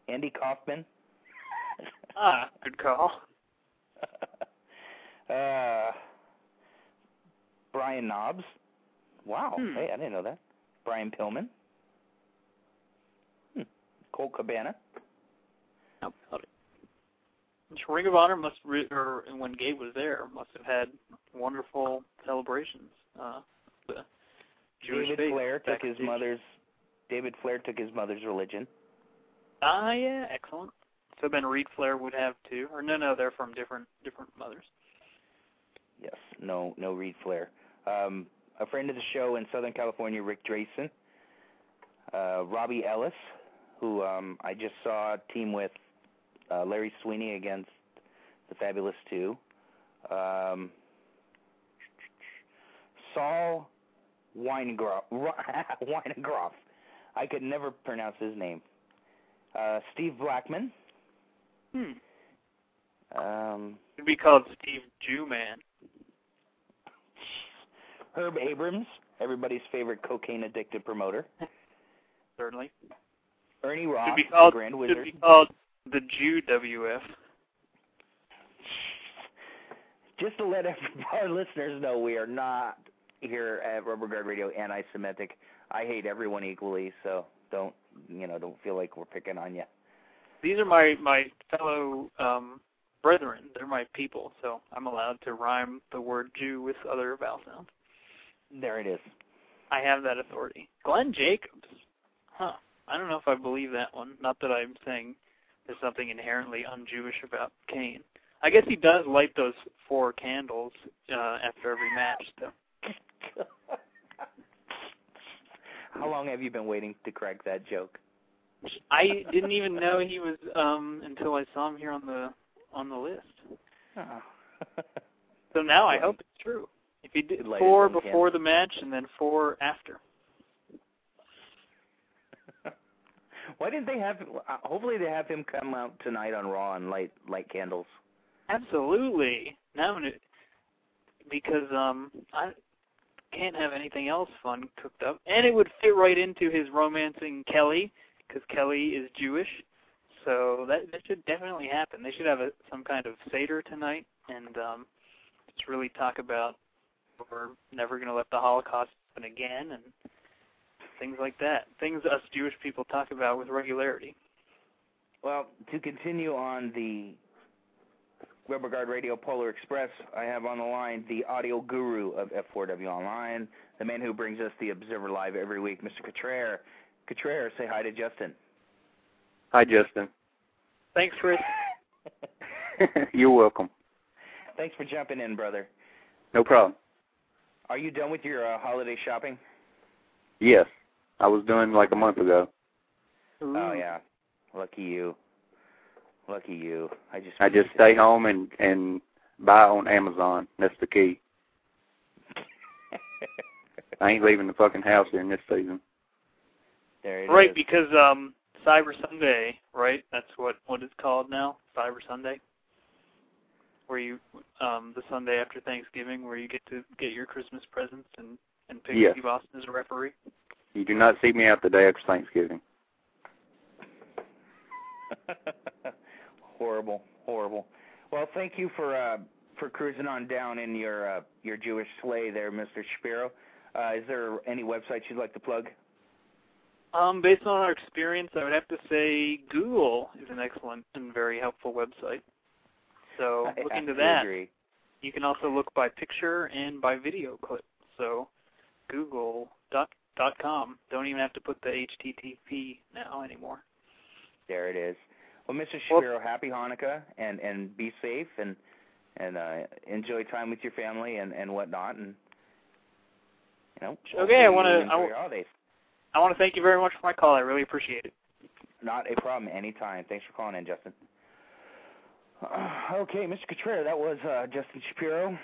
Andy Kaufman. Ah, good call. uh, Brian Knobbs. Wow. Hmm. Hey, I didn't know that. Brian Pillman. Cabana. How about it? Which Ring of Honor must, re- or when Gabe was there, must have had wonderful celebrations. Uh, the David Flair took his mother's. David Flair took his mother's religion. Ah, yeah, excellent. So then Reid Flair would have too, or no, no, they're from different different mothers. Yes, no, no Reid Flair. Um, a friend of the show in Southern California, Rick Drayson. Uh, Robbie Ellis, who um, I just saw team with uh, Larry Sweeney against the Fabulous Two. Um, Saul Weingroff. Weingroff. I could never pronounce his name. Uh, Steve Blackman. Hmm. Um, It'd be called Steve Jewman. Herb Abrams, everybody's favorite cocaine addicted promoter. Certainly. Ernie Roth, Should be called the Grand should Wizard. be called the Jew WF. Just to let our listeners know, we are not here at Rubber Guard Radio anti-Semitic. I hate everyone equally, so don't you know? Don't feel like we're picking on you. These are my my fellow um brethren. They're my people, so I'm allowed to rhyme the word Jew with other vowel sounds. There it is. I have that authority. Glenn Jacobs. Huh. I don't know if I believe that one. Not that I'm saying there's something inherently un-Jewish about Kane. I guess he does light those four candles uh, after every match, though. How long have you been waiting to crack that joke? I didn't even know he was um until I saw him here on the on the list. Oh. So now I hope it's true. If he did four before the match and then four after. Why didn't they have? Uh, hopefully, they have him come out tonight on Raw and light light candles. Absolutely. Now, because um, I can't have anything else fun cooked up, and it would fit right into his romancing Kelly, because Kelly is Jewish. So that that should definitely happen. They should have a, some kind of seder tonight, and um, just really talk about we're never going to let the Holocaust happen again, and things like that. Things us Jewish people talk about with regularity. Well, to continue on the Rubber Guard Radio Polar Express, I have on the line the audio guru of F4W Online, the man who brings us the Observer Live every week, Mr. Cottrell. Cottrell, say hi to Justin. Hi, Justin. Thanks, Chris. You're welcome. Thanks for jumping in, brother. No problem. Are you done with your uh, holiday shopping? Yes, I was doing like a month ago. Oh yeah, lucky you. Lucky you. I just I just stay home and and buy on Amazon. That's the key. I ain't leaving the fucking house during this season. there it Right, is. because um Cyber Sunday, right? That's what what it's called now, Cyber Sunday. Where you um the Sunday after Thanksgiving where you get to get your Christmas presents and and pick Yes. Steve Austin as a referee. You do not see me out the day after Thanksgiving. horrible, horrible. Well, thank you for uh, for cruising on down in your uh, your Jewish sleigh there, Mr. Shapiro. Uh, is there any websites you'd like to plug? Um, based on our experience, I would have to say Google is an excellent and very helpful website. So I look into absolutely that. Agree. You can also look by picture and by video clip. So Google dot dot com. Don't even have to put the HTTP now anymore. There it is. Well, Mr. Well- Shapiro, happy Hanukkah and and be safe and and uh, enjoy time with your family and and whatnot and you know. Okay, I wanna- I enjoy w- I want to thank you very much for my call. I really appreciate it. Not a problem. Anytime. Thanks for calling in, Justin. Uh, okay, Mr. Contreras, that was uh, Justin Shapiro.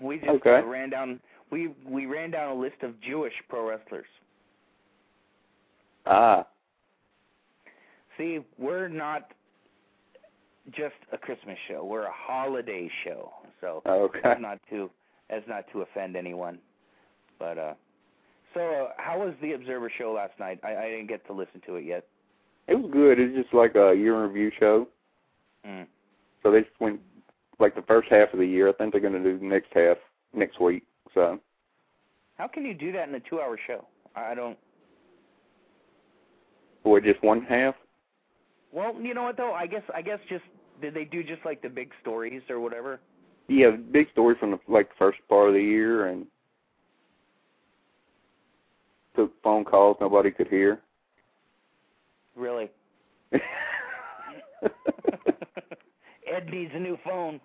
We just Okay. uh, ran down. We we ran down a list of Jewish pro wrestlers. Ah, See, we're not just a Christmas show. We're a holiday show. So okay. as not to as not to offend anyone. But uh so uh, how was the Observer show last night? I, I didn't get to listen to it yet. It was good. It's just like a year in review show. Mm. So they just went like the first half of the year. I think they're going to do the next half next week. So How can you do that in a two hour show? I I don't or just one half. Well, you know what though? I guess I guess just did they do just like the big stories or whatever? Yeah, big story from the like first part of the year, and took phone calls nobody could hear. Really? Ed needs a new phone.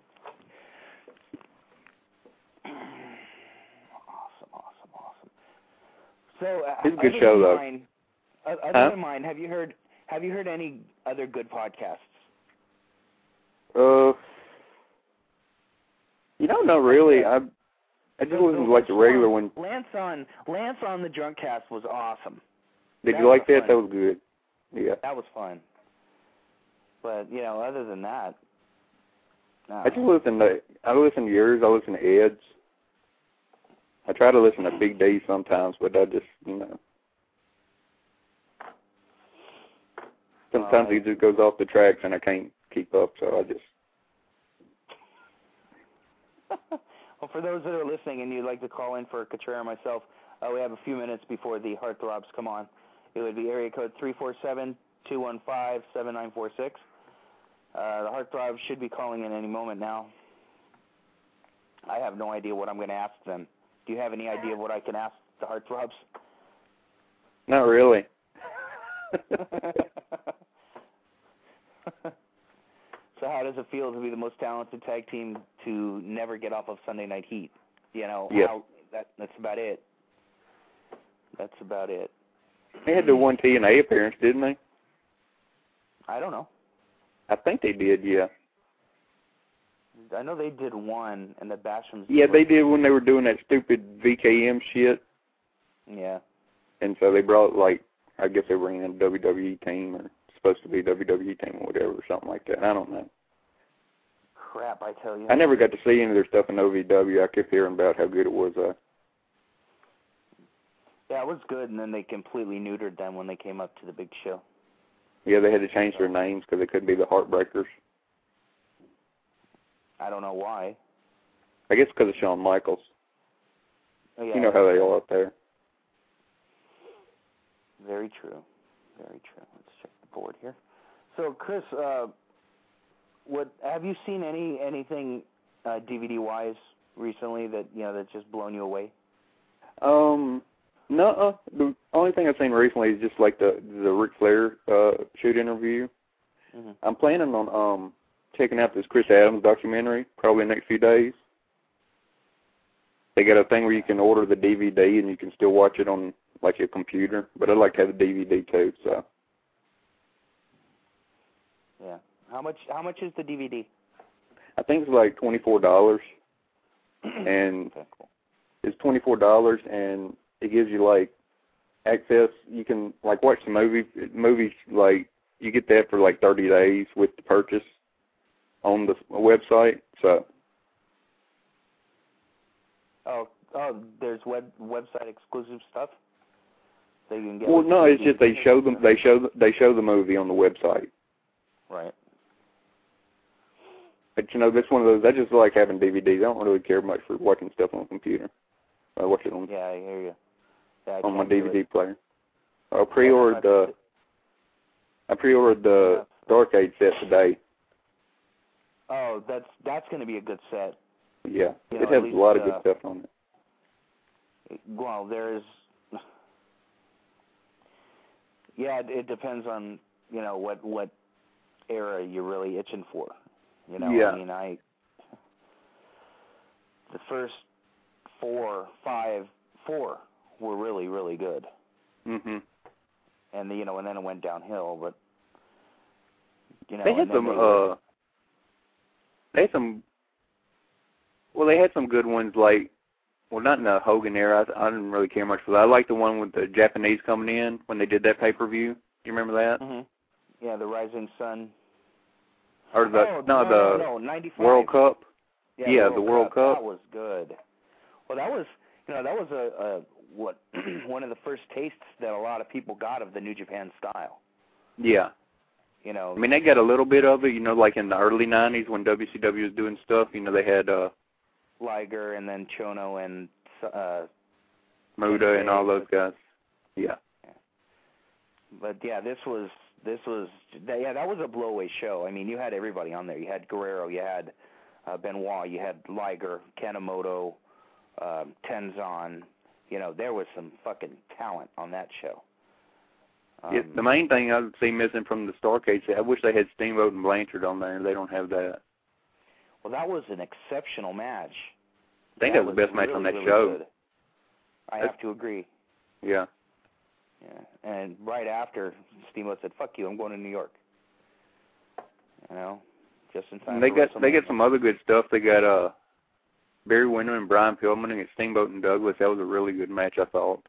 Awesome, awesome, awesome. So, uh, It's a good show, though. Mine, other Huh? than mine, have you heard? Have you heard any other good podcasts? Uh, you know, not really. I I just listen to like the regular one. Lance on Lance on the Drunk Cast was awesome. Did that you like that? fun. That was good. Yeah. That was fun. But you know, other than that, no. I just listen to I listen to yours. I listen to Ed's. I try to listen to Big D sometimes, but I just you know. Sometimes he just goes off the tracks and I can't keep up, so I just well, for those that are listening and you'd like to call in for Katrina or myself, uh, we have a few minutes before the heartthrobs come on. It would be area code three four seven two one five seven nine four six. Uh, the heartthrobs should be calling in any moment now. I have no idea what I'm going to ask them. Do you have any idea of what I can ask the heartthrobs? not really. so how does it feel to be the most talented tag team to never get off of Sunday Night Heat? You know, Yeah. how, that that's about it. That's about it. They had the one TNA appearance, didn't they? I don't know. I think they did. Yeah. I know they did one, and the Bashams. Yeah, they did when they were doing that stupid VKM shit, Yeah. and so they brought like I guess they were in a WWE team or supposed to be WWE team or whatever or something like that. I don't know. Crap, I tell you. I never got to see any of their stuff in OVW. I kept hearing about how good it was. Uh, Yeah, it was good, and then they completely neutered them when they came up to the big show. yeah, they had to change their names because they couldn't be the Heartbreakers. I don't know why. I guess because of Shawn Michaels. Oh, yeah, You know how they are up there. Very true. Very true. Let's check the board here. So, Chris, uh, what have you seen any anything uh, DVD wise recently that you know that's just blown you away? Um, no, uh, the only thing I've seen recently is just like the the Ric Flair uh, shoot interview. Mm-hmm. I'm planning on um checking out this Chris Adams documentary probably in the next few days. They got a thing where you can order the DVD and you can still watch it on like your computer, but I'd like to have the DVD too. So Yeah. How much? How much is the DVD? I think it's like twenty four dollars, and Okay, cool. it's twenty four dollars, and it gives you like access. You can like watch the movie movies like you get that for like thirty days with the purchase on the website. So Oh, oh, there's web website exclusive stuff. So you can get. well, no, it's just they show them they show the- they show the movie on the website. Right. But you know, that's one of those. I just like having DVDs. I don't really care much for watching stuff on the computer. I watch it on Yeah, I hear you. Yeah, I on my DVD player. I pre-ordered the I pre-ordered the Dark Age set today. Oh, that's that's going to be a good set. Yeah, You it know, has least, a lot of uh, good stuff on it. Well, there's. Yeah, it, it depends on you know what what era you're really itching for. You know, Yeah. I mean, I the first four, five, four were really really good, Mhm. and the, you know, and then it went downhill. But you know, They had some they were- uh they had some well they had some good ones like well not in the Hogan era I, I didn't really care much for that. I like the one with the Japanese coming in when they did that pay per view. You remember that? Mhm. Yeah, the Rising Sun. Or the oh, no, the no, 95. World Cup. Yeah, Yeah, the World Cup. That was good. Well, that was you know that was a, a what one of the first tastes that a lot of people got of the New Japan style. Yeah. You know, I mean they got a little bit of it, you know, like in the early nineties when WCW was doing stuff, you know, they had uh Liger and then Chono and uh Muta and all those guys. Yeah. but yeah, this was this was that, yeah, that was a blowaway show. I mean, you had everybody on there. You had Guerrero, you had uh, Benoit, you had Liger, Kanemoto, um, Tenzan. You know, there was some fucking talent on that show. Um, yeah, the main thing I see missing from the Starrcade I wish they had Steamboat and Blanchard on there. They don't have that. well, that was an exceptional match. I think that, was the best match really, on that really show. Good. I That's- have to agree. Yeah. Yeah, and right after Steamboat said, "Fuck you, I'm going to New York." You know, just in time. And they got they got some other good stuff. They got uh Barry Windham and Brian Pillman against Steamboat and Douglas. That was a really good match, I thought.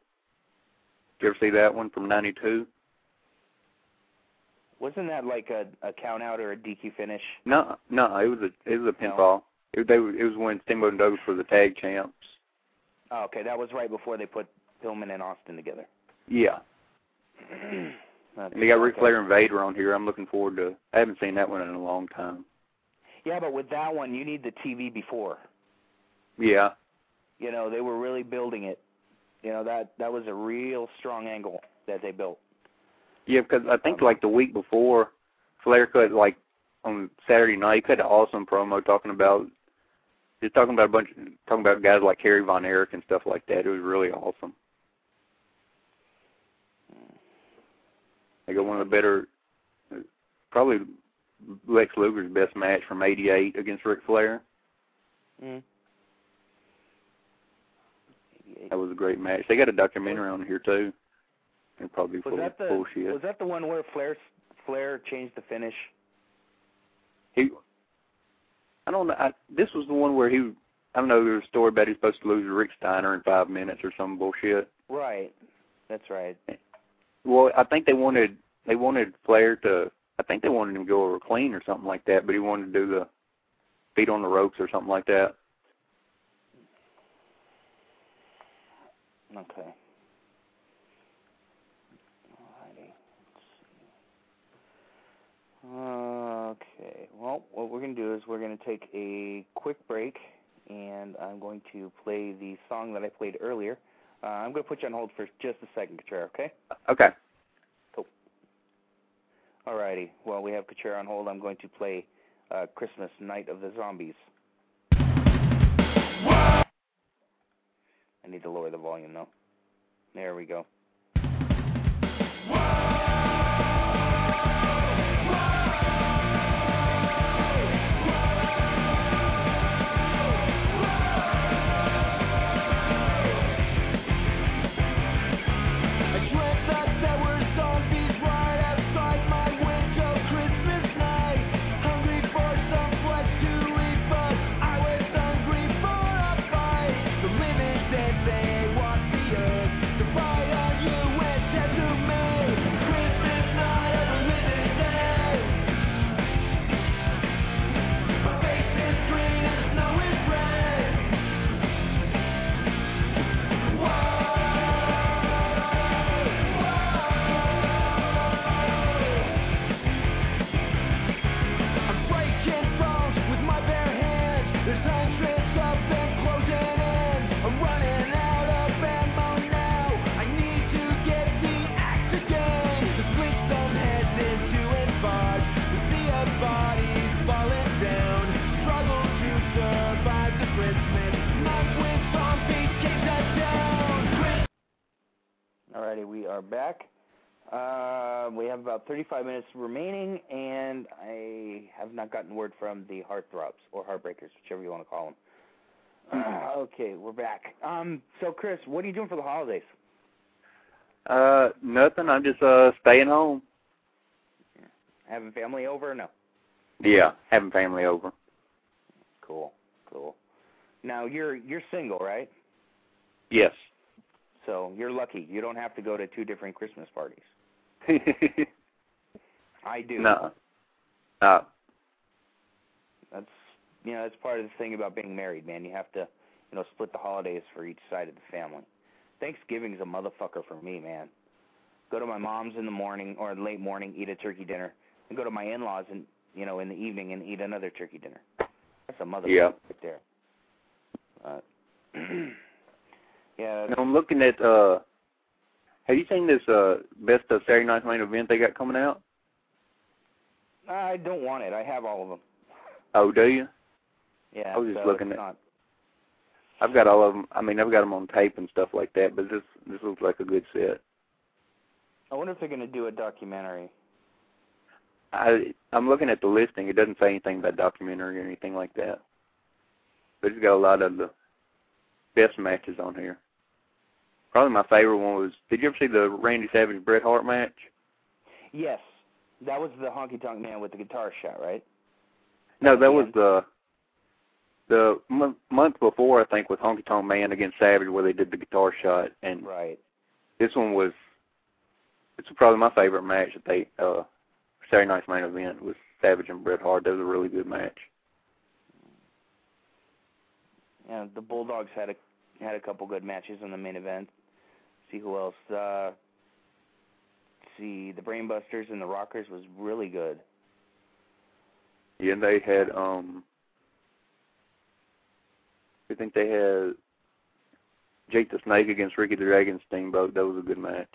Did you ever see that one from '92? Wasn't that like a a count out or a DQ finish? No, no, it was a it was a No. pinfall. It, they it was when Steamboat and Douglas were the tag champs. Oh, okay, that was right before they put Pillman and Austin together. Yeah, and they got Ric. Flair and Vader on here. I'm looking forward to. I haven't seen that one in a long time. Yeah, but with that one, you need the TV before. Yeah, You know, they were really building it. You know that that was a real strong angle that they built. yeah, because I think Um, like the week before, Flair cut like on Saturday night, he cut an awesome promo talking about just talking about a bunch, talking about guys like Kerry Von Erich and stuff like that. It was really awesome. They got one of the better, probably Lex Luger's best match from '88 against Ric Flair. Mm. That was a great match. They got a documentary on here too. And probably Was full, that the full shit. was that the one where Flair Flair changed the finish? he I don't know. I, this was the one where he I don't know. There was a story about he's supposed to lose to Rick Steiner in five minutes or some bullshit. Right. That's right. Well, I think they wanted they wanted Flair to. I think they wanted him to go over clean or something like that. But he wanted to do the feet on the ropes or something like that. Okay. Okay. Well, what we're going to do is we're going to take a quick break, and I'm going to play the song that I played earlier. Uh, I'm going to put you on hold for just a second, Katrera, okay? Okay. Cool. Alrighty. Well, we have Katrera on hold. I'm going to play uh, Christmas Night of the Zombies. I need to lower the volume, though. There we go. 35 minutes remaining, and I have not gotten word from the Heartthrobs or Heartbreakers, whichever you want to call them. okay, we're back. Um, so Chris, what are you doing for the holidays? Uh, nothing. I'm just uh staying home. Having family over or no? Yeah, having family over. Cool, cool. Now you're you're single, right? Yes. So you're lucky. You don't have to go to two different Christmas parties. I do. no. No. That's you know that's part of the thing about being married, man. You have to you know split the holidays for each side of the family. Thanksgiving's a motherfucker for me, man. Go to my mom's in the morning or late morning, eat a turkey dinner, and go to my in-laws and you know in the evening and eat another turkey dinner. That's a motherfucker Yeah. right there. Uh, yeah. And I'm looking at uh have you seen this uh best of Saturday night's main event they got coming out? I don't want it. I have all of them. Oh, do you? Yeah. I was just so looking at- Not, I've got all of them. I mean, I've got them on tape and stuff like that. But this this looks like a good set. I wonder if they're going to do a documentary. I I'm looking at the listing. It doesn't say anything about documentary or anything like that. But it's got a lot of the best matches on here. Probably my favorite one was. Did you ever see the Randy Savage Bret Hart match? Yes, that was the honky tonk man with the guitar shot, right? No, that was the the m- month before I think with Honky Tonk Man against Savage where they did the guitar shot, and Right. this one was. It's probably my favorite match that they uh Saturday Night's main event was Savage and Bret Hart. That was a really good match. Yeah, the Bulldogs had a had a couple good matches in the main event. See who else? Uh, see, the Brainbusters and the Rockers was really good. Yeah, and they had um I think they had Jake the Snake against Ricky the Dragon Steamboat. That was a good match.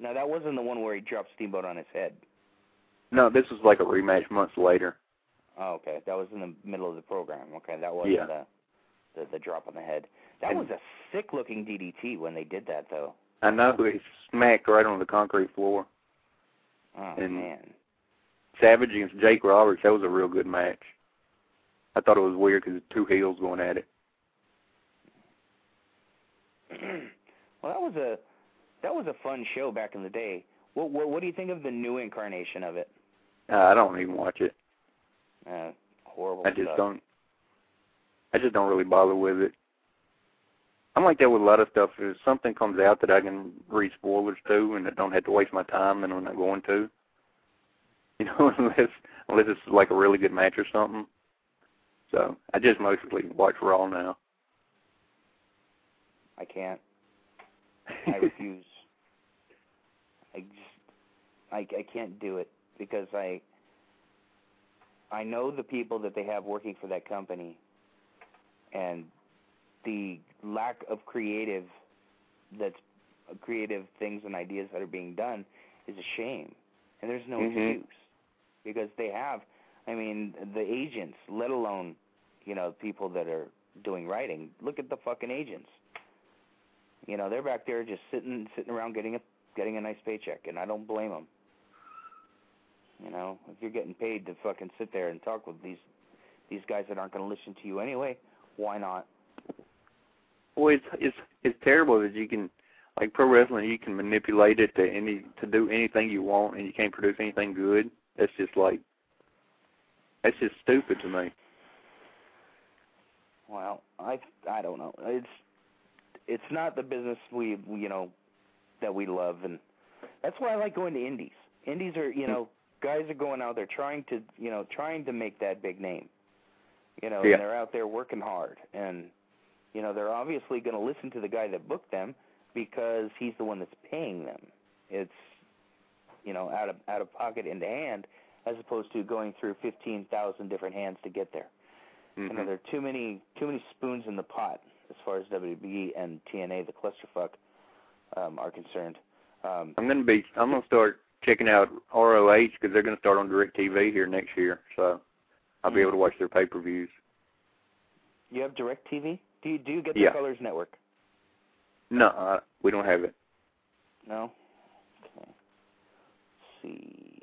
Now that wasn't the one where he dropped Steamboat on his head. No, this was like a rematch months later. Oh, okay. That was in the middle of the program. Okay, that wasn't Yeah. the, the the drop on the head. That And- was a sick looking DDT when they did that though. I know he smacked right on the concrete floor. Oh And- man. Savage against Jake Roberts. That was a real good match. I thought it was weird because two heels going at it. well, that was a that was a fun show back in the day. What what, what do you think of the new incarnation of it? Uh, I don't even watch it. Uh, horrible. I just stuff. don't. I just don't really bother with it. I'm like that with a lot of stuff. If something comes out that I can read spoilers to, and I don't have to waste my time, then I'm not going to. You know, unless unless it's like a really good match or something. So I just mostly watch Raw now. I can't. I refuse. I just I I can't do it because I I know the people that they have working for that company and the lack of creative that's creative things and ideas that are being done is a shame. And there's no Mhm. excuse because they have I mean the agents, let alone you know people that are doing writing. Look at the fucking agents. You know, they're back there just sitting sitting around getting a getting a nice paycheck, and I don't blame them. You know, if you're getting paid to fucking sit there and talk with these these guys that aren't going to listen to you anyway, why not? Well, it's it's it's terrible that you can like pro wrestling. You can manipulate it to any to do anything you want, and you can't produce anything good. That's just like that's just stupid to me. Well, I I don't know. It's it's not the business we you know that we love, and that's why I like going to indies. Indies are you know guys are going out there trying to you know trying to make that big name. You know, Yeah. and they're out there working hard, and you know they're obviously going to listen to the guy that booked them because he's the one that's paying them. It's you know out of out of pocket into hand as opposed to going through fifteen thousand different hands to get there. You know, Mhm. there are too many too many spoons in the pot as far as WB and TNA, the clusterfuck, um, are concerned. Um, I'm gonna be. I'm gonna start checking out ROH because they're gonna start on DirecTV here next year. So I'll be Mm. able to watch their pay per views. you have Direct TV? Do you do you get Yeah. the Colors Network? No, uh, we don't have it. No. Okay. Let's see,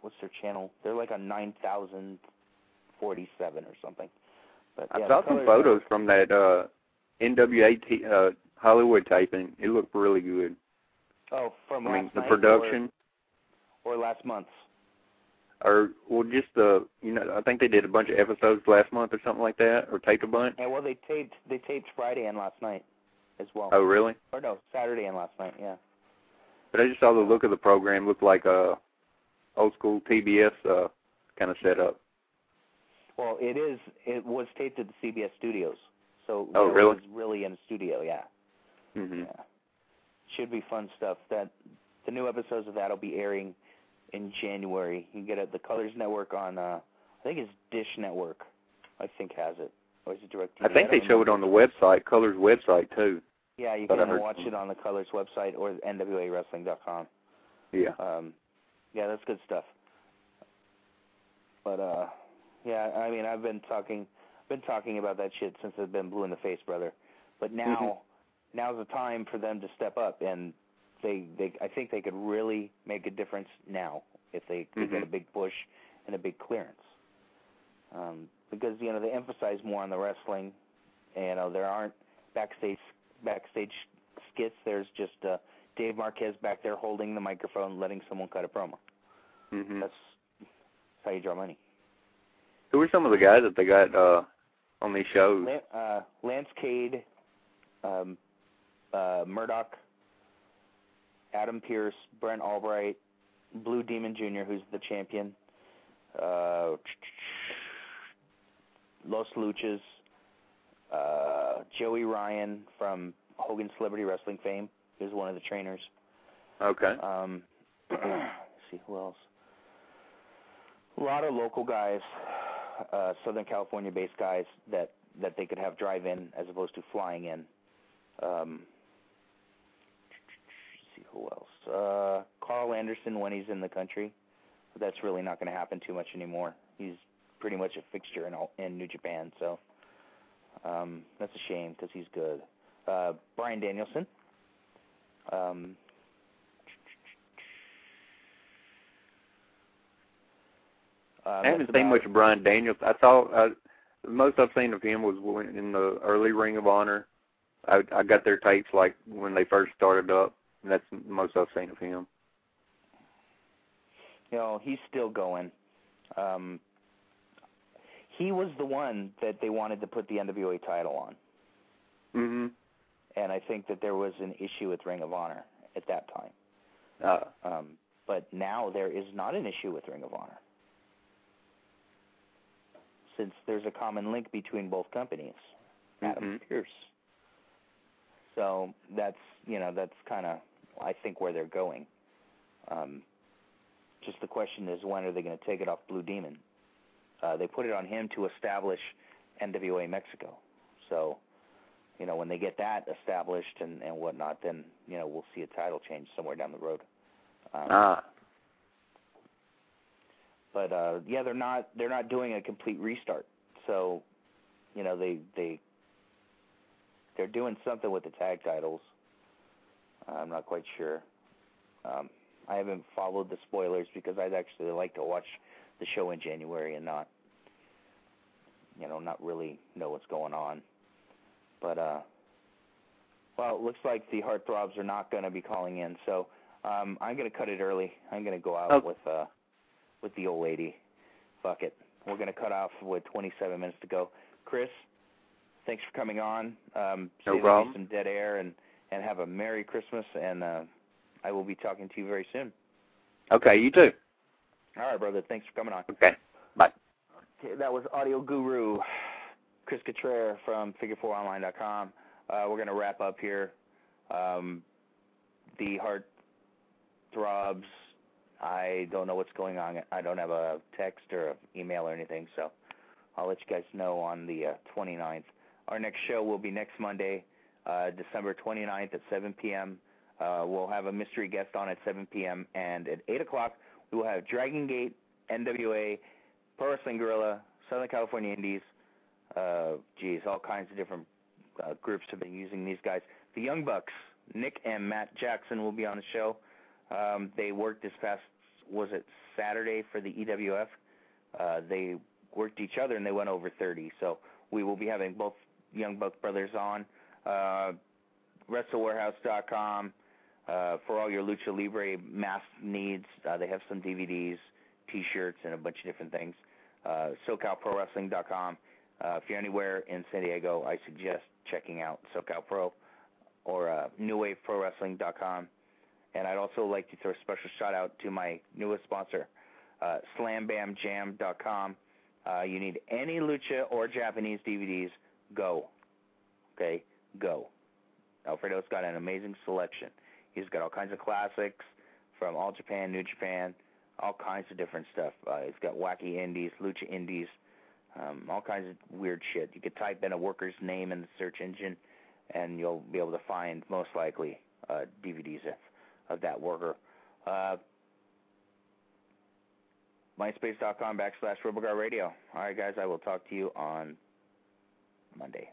what's their channel? They're like on nine thousand forty-seven or something. But yeah, I saw some photos Network- from that uh NWA t- uh Hollywood taping. It looked really good. Oh, from I mean, the production. or, or last month. Or well, just the you know, I think they did a bunch of episodes last month or something like that, or taped a bunch. Yeah, well, they taped they taped Friday and last night as well. Oh, really? Or no, Saturday and last night. Yeah. But I just saw the look of the program looked like a old school TBS uh kind of setup. Well, it is. It was taped at the CBS studios, so Oh, you really? it was really in a studio. Yeah, Mhm. yeah. Should be fun stuff. That the new episodes of that will be airing in January. You can get it the Colors Network on. uh I think it's Dish Network. I think has it, or is it Direct? I think they show it on the website, Colors website too. Yeah, you but can watch it on the Colors website or nwa NWAWrestling.com. Yeah. Um, yeah, that's good stuff. But uh, yeah, I mean, I've been talking, been talking about that shit since I've been blue in the face, brother. But now, now's the time for them to step up, and they, they, I think they could really make a difference now if they, they get a Mhm. big push and a big clearance. Um, because you know they emphasize more on the wrestling. And, you know there aren't backstage backstage skits. There's just uh, Dave Marquez back there holding the microphone, letting someone cut a promo. Mhm. That's, that's how you draw money. Who are some of the guys that they got uh on these shows? Lan- uh, Lance Cade, um, uh, Murdoch, Adam Pearce, Brent Albright, Blue Demon Jr., who's the champion, uh, Los Luchas, uh, Joey Ryan from Hogan Celebrity Wrestling fame is one of the trainers. Okay. Um, let's see who else. A lot of local guys, uh, Southern California-based guys that that they could have drive in as opposed to flying in. Um, see who else. Uh, Karl Anderson when he's in the country. But that's really not going to happen too much anymore. He's pretty much a fixture in all, in New Japan, so um, that's a shame because he's good. Uh, Bryan Danielson. Um, uh, I haven't seen much of Brian Daniels. I saw uh, the most I've seen of him was when, in the early Ring of Honor. I I got their tapes like when they first started up, and that's the most I've seen of him. you know, he's still going. Um, he was the one that they wanted to put the NWA title on, Mhm. and I think that there was an issue with Ring of Honor at that time. Uh, Um, but now there is not an issue with Ring of Honor, since there's a common link between both companies, Adam Mhm. Pearce. So that's you know that's kind of I think where they're going. Um, just the question is when are they going to take it off Blue Demon? Uh, they put it on him to establish NWA Mexico. So, you know, when they get that established and and whatnot, then you know we'll see a title change somewhere down the road. Um, ah. but uh yeah they're not they're not doing a complete restart so you know they they they're doing something with the tag titles i'm not quite sure um i haven't followed the spoilers because i'd actually like to watch the show in january and not you know not really know what's going on but uh well it looks like the heartthrobs are not going to be calling in so um i'm going to cut it early i'm going to go out Oh. with uh with the old lady. Fuck it. We're going to cut off with 27 minutes to go. Chris, thanks for coming on. Um, No problem. some dead air and and have a merry Christmas. And uh, I will be talking to you very soon. Okay, you too. All right, brother. Thanks for coming on. Okay. Bye. Okay, that was Audio Guru Chris Cottrell from Figure4Online.com. Uh, we're going to wrap up here. Um, the heart throbs. I don't know what's going on. I don't have a text or an email or anything, so I'll let you guys know on the uh, 29th. Our next show will be next Monday, uh, December 29th at 7 p.m. Uh, we'll have a mystery guest on at 7 p.m. and at 8 o'clock we will have Dragon Gate, NWA, Pro Wrestling Guerrilla, Southern California Indies. Uh, geez, all kinds of different uh, groups have been using these guys. The Young Bucks, Nick and Matt Jackson will be on the show. Um, they worked this past, was it Saturday for the EWF? Uh, they worked each other and they went over 30. So we will be having both Young Buck brothers on. Uh, WrestleWarehouse.com uh, for all your Lucha Libre mask needs. Uh, they have some DVDs, T-shirts, and a bunch of different things. Uh, SoCalProWrestling.com. Uh, if you're anywhere in San Diego, I suggest checking out SoCal Pro or uh, NewWaveProWrestling.com. And I'd also like to throw a special shout out to my newest sponsor, uh, SlamBamJam.com. Uh, you need any lucha or Japanese DVDs, go. Okay, go. Alfredo's got an amazing selection. He's got all kinds of classics from All Japan, New Japan, all kinds of different stuff. Uh, he's got wacky indies, lucha indies, um, all kinds of weird shit. You could type in a worker's name in the search engine, and you'll be able to find most likely uh, DVDs of, of that worker. Uh, myspace.com backslash Rubber Guard Radio. All right, guys, I will talk to you on Monday.